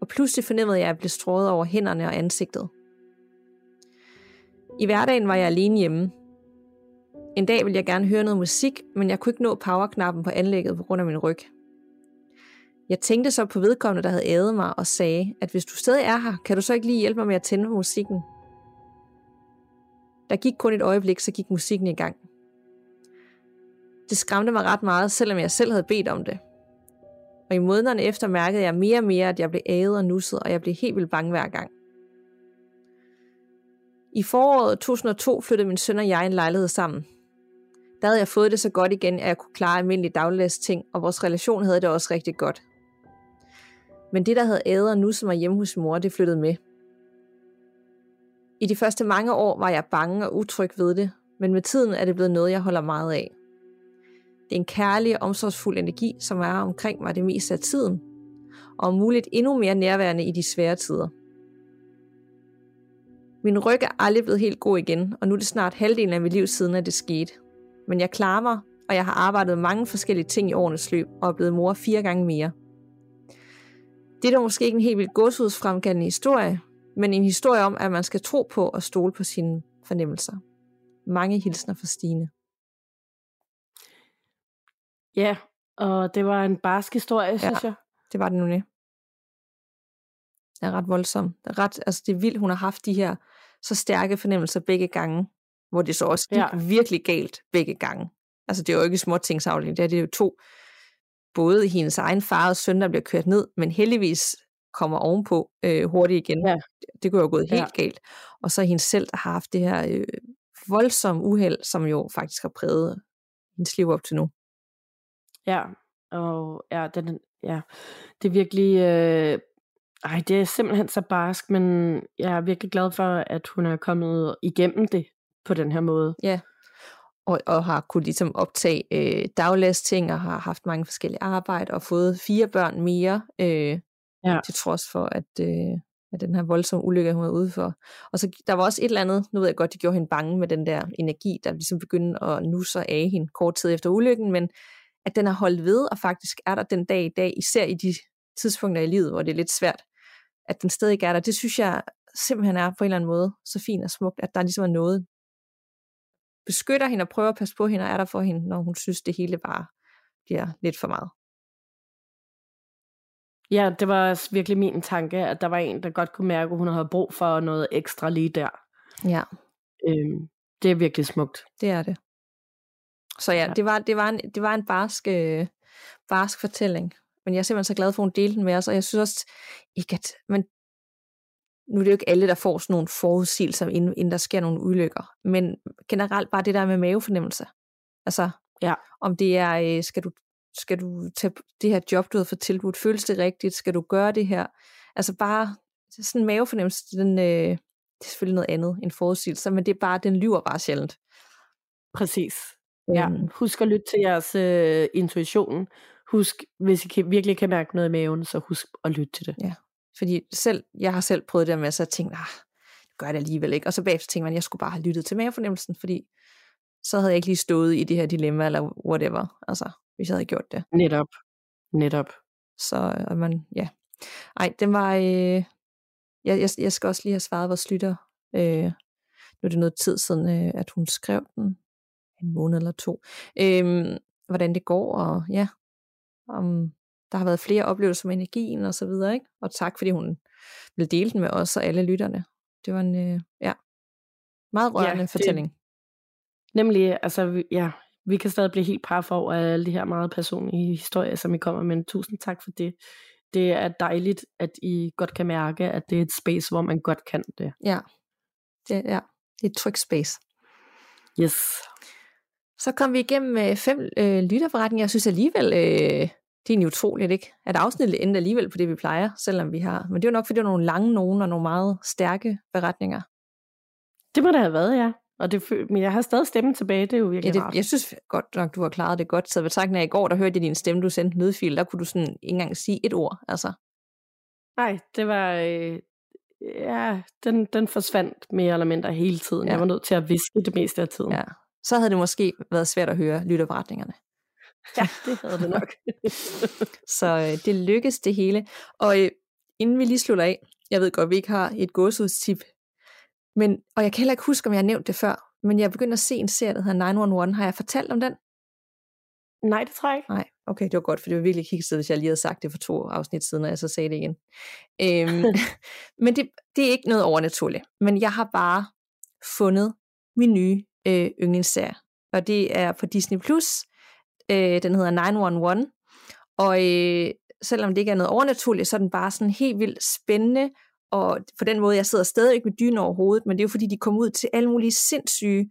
og pludselig fornemmede jeg, at jeg blev strået over hænderne og ansigtet. I hverdagen var jeg alene hjemme. En dag ville jeg gerne høre noget musik, men jeg kunne ikke nå powerknappen på anlægget på grund af min ryg. Jeg tænkte så på vedkommende, der havde ædet mig og sagde, at hvis du stadig er her, kan du så ikke lige hjælpe mig med at tænde musikken? Der gik kun et øjeblik, så gik musikken i gang. Det skræmte mig ret meget, selvom jeg selv havde bedt om det. Og i månederne efter mærkede jeg mere og mere, at jeg blev æget og nusset, og jeg blev helt vildt bange hver gang. I foråret 2002 flyttede min søn og jeg en lejlighed sammen. Der havde jeg fået det så godt igen, at jeg kunne klare almindelige dagligdags ting, og vores relation havde det også rigtig godt. Men det, der havde æder nu, som var hjemme hos mor, det flyttede med. I de første mange år var jeg bange og utryg ved det, men med tiden er det blevet noget, jeg holder meget af. Det er en kærlig og omsorgsfuld energi, som er omkring mig det meste af tiden, og om muligt endnu mere nærværende i de svære tider. Min ryg er aldrig blevet helt god igen, og nu er det snart halvdelen af mit liv siden, at det skete. Men jeg klarer mig, og jeg har arbejdet mange forskellige ting i årenes løb, og er blevet mor fire gange mere. Det er måske ikke en helt vildt godsudsfremkaldende historie, men en historie om, at man skal tro på og stole på sine fornemmelser. Mange hilsner fra Stine. Ja, og det var en barsk historie, ja, synes jeg. det var det nu Det er ret voldsomt. Det er, ret, altså det er vildt, hun har haft de her så stærke fornemmelser begge gange, hvor det så også gik ja. virkelig galt begge gange. Altså det er jo ikke småtingsafdeling, det er det jo to, både hendes egen far og søn, der bliver kørt ned, men heldigvis kommer ovenpå øh, hurtigt igen. Ja. Det kunne jo gået helt ja. galt. Og så hende selv, der har haft det her øh, voldsomme uheld, som jo faktisk har præget hendes liv op til nu. Ja, og ja, den, ja, det er virkelig, øh, ej, det er simpelthen så barsk, men jeg er virkelig glad for, at hun er kommet igennem det på den her måde. Ja, og, og har kunne ligesom optage øh, daglæsting og har haft mange forskellige arbejde og fået fire børn mere, øh, ja. til trods for, at, øh, at den her voldsomme ulykke, hun var ude for. Og så der var også et eller andet, nu ved jeg godt, det gjorde hende bange med den der energi, der ligesom begyndte at nusse af hende kort tid efter ulykken, men at den har holdt ved, og faktisk er der den dag i dag, især i de tidspunkter i livet, hvor det er lidt svært, at den stadig er der. Det synes jeg simpelthen er på en eller anden måde så fint og smukt, at der ligesom er noget, beskytter hende og prøver at passe på hende og er der for hende, når hun synes, det hele bare bliver lidt for meget. Ja, det var virkelig min tanke, at der var en, der godt kunne mærke, at hun havde brug for noget ekstra lige der. Ja. Øhm, det er virkelig smukt. Det er det. Så ja, ja. Det, var, det, var en, det var en barsk, øh, barsk fortælling. Men jeg er simpelthen så glad for, at hun delte den med os, og jeg synes også ikke, at man, nu er det jo ikke alle, der får sådan nogle forudsigelser, inden, inden der sker nogle ulykker, men generelt bare det der med mavefornemmelse. Altså, ja. om det er, øh, skal du, skal du tage det her job, du har fået tilbudt, føles det rigtigt, skal du gøre det her? Altså bare sådan en mavefornemmelse, den, øh, det er selvfølgelig noget andet end forudsigelser, men det er bare, den lyver bare sjældent. Præcis. Ja, øhm. husk at lytte til jeres øh, intuition. Husk, hvis I kan, virkelig kan mærke noget i maven, så husk at lytte til det. Ja, fordi selv, jeg har selv prøvet det der med, så tænke, ah, det gør det alligevel ikke. Og så bagefter tænker man, at jeg skulle bare have lyttet til mavefornemmelsen, fordi så havde jeg ikke lige stået i det her dilemma, eller whatever, altså, hvis jeg havde gjort det. Netop. Netop. Så og man, ja. Ej, den var... Øh, jeg, jeg, jeg skal også lige have svaret vores lytter. Øh, nu er det noget tid siden, øh, at hun skrev den. En måned eller to. Øh, hvordan det går, og ja, om der har været flere oplevelser med energien og så videre, ikke? Og tak, fordi hun vil dele den med os og alle lytterne. Det var en, øh, ja, meget rørende ja, fortælling. Det, nemlig, altså, ja, vi kan stadig blive helt par over alle de her meget personlige historier, som I kommer med. Tusind tak for det. Det er dejligt, at I godt kan mærke, at det er et space, hvor man godt kan det. Ja, det, ja. det er et tryg space. Yes. Så kom vi igennem med fem øh, lytterforretninger. Jeg synes alligevel, øh, det er utroligt, ikke? At afsnittet endte alligevel på det, vi plejer, selvom vi har. Men det er jo nok, fordi det er nogle lange nogen og nogle meget stærke beretninger. Det må det have været, ja. Og det, men jeg har stadig stemmen tilbage, det er jo virkelig ja, det, rart. Jeg synes godt nok, du har klaret det godt. Så ved tanken af i går, der hørte jeg din stemme, du sendte nødfil, der kunne du sådan ikke engang sige et ord, altså. Nej, det var, øh, ja, den, den forsvandt mere eller mindre hele tiden. Ja. Jeg var nødt til at viske det meste af tiden. Ja. Så havde det måske været svært at høre lytterberetningerne. Ja, det havde det nok. så øh, det lykkedes det hele. Og øh, inden vi lige slutter af, jeg ved godt, vi ikke har et gåsudstip, men, og jeg kan heller ikke huske, om jeg har nævnt det før, men jeg begyndte at se en serie, der hedder 911. Har jeg fortalt om den? Nej, det tror jeg ikke. Nej, okay, det var godt, for det var virkelig kikset, hvis jeg lige havde sagt det for to afsnit siden, og jeg så sagde det igen. Øhm, men det, det er ikke noget overnaturligt. Men jeg har bare fundet min nye øh, yndlingsserie, og det er på Disney+. Plus. Øh, den hedder 911, og øh, selvom det ikke er noget overnaturligt, så er den bare sådan helt vildt spændende, og på den måde, jeg sidder stadig ikke med dyne over hovedet, men det er jo fordi, de kommer ud til alle mulige sindssyge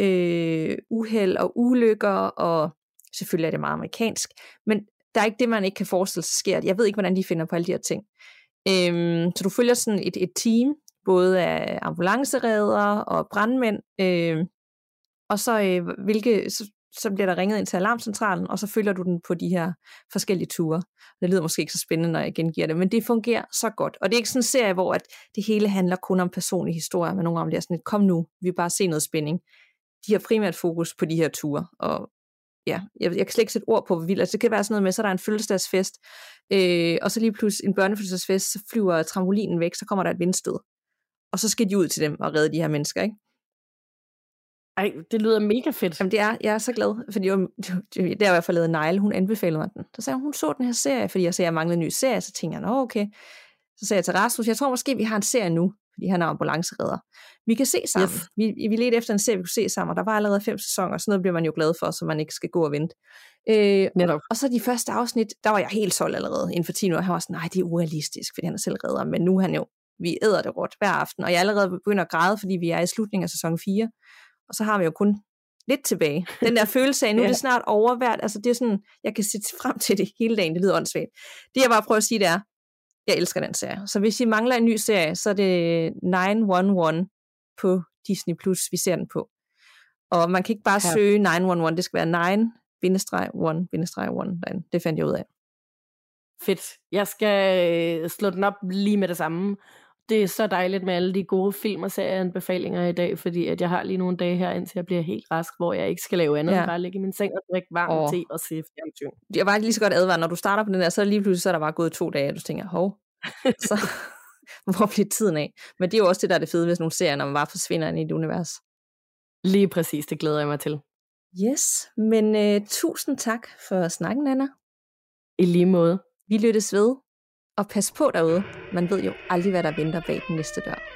øh, uheld og ulykker, og selvfølgelig er det meget amerikansk, men der er ikke det, man ikke kan forestille sig sker. Jeg ved ikke, hvordan de finder på alle de her ting. Øhm, så du følger sådan et, et team, både af ambulanceredere og brandmænd, øh, og så, øh, hvilke, så så bliver der ringet ind til alarmcentralen, og så følger du den på de her forskellige ture. Det lyder måske ikke så spændende, når jeg gengiver det, men det fungerer så godt. Og det er ikke sådan en serie, hvor at det hele handler kun om personlige historier, men nogle gange bliver sådan et, kom nu, vi bare se noget spænding. De har primært fokus på de her ture, og ja, jeg, jeg kan slet ikke sætte ord på, hvor vildt. Altså, det kan være sådan noget med, så der er en fødselsdagsfest, øh, og så lige pludselig en børnefødselsdagsfest, så flyver trampolinen væk, så kommer der et vindstød. Og så skal de ud til dem og redde de her mennesker, ikke? Ej, det lyder mega fedt. Jamen det er, jeg er så glad, fordi jeg, det er i hvert fald lavet Nile, hun anbefalede mig den. Så sagde hun, hun så den her serie, fordi jeg sagde, jeg manglede en ny serie, så tænkte jeg, nå okay. Så sagde jeg til Rasmus, jeg tror måske, vi har en serie nu, fordi han er ambulanceredder. Vi kan se sammen. Yes. Vi, vi ledte efter en serie, vi kunne se sammen, og der var allerede fem sæsoner, så noget bliver man jo glad for, så man ikke skal gå og vente. Øh, Netop. Og så de første afsnit, der var jeg helt solgt allerede inden for 10 år. Han var sådan, nej, det er urealistisk, fordi han er selv redder, men nu er han jo, vi æder det råt hver aften, og jeg er allerede begynder at græde, fordi vi er i slutningen af sæson 4 og så har vi jo kun lidt tilbage. Den der følelse af, nu er det snart overvært, altså det er sådan, jeg kan se frem til det hele dagen, det lyder åndssvagt. Det jeg bare prøver at sige, det er, jeg elsker den serie. Så hvis I mangler en ny serie, så er det 911 på Disney+, Plus, vi ser den på. Og man kan ikke bare ja. søge 911, det skal være 9-1-1, det fandt jeg ud af. Fedt. Jeg skal øh, slå den op lige med det samme, det er så dejligt med alle de gode film og serieanbefalinger i dag, fordi at jeg har lige nogle dage her, indtil jeg bliver helt rask, hvor jeg ikke skal lave andet ja. end bare ligge i min seng og drikke varm oh. te og se fjernsyn. Jeg var lige så godt advaret, når du starter på den der, så lige pludselig så er der bare gået to dage, og du tænker, hov, så hvor bliver tiden af? Men det er jo også det, der er det fede ved sådan nogle serier, når man bare forsvinder ind i et univers. Lige præcis, det glæder jeg mig til. Yes, men uh, tusind tak for snakken, Anna. I lige måde. Vi lyttes ved. Og pas på derude. Man ved jo aldrig, hvad der venter bag den næste dør.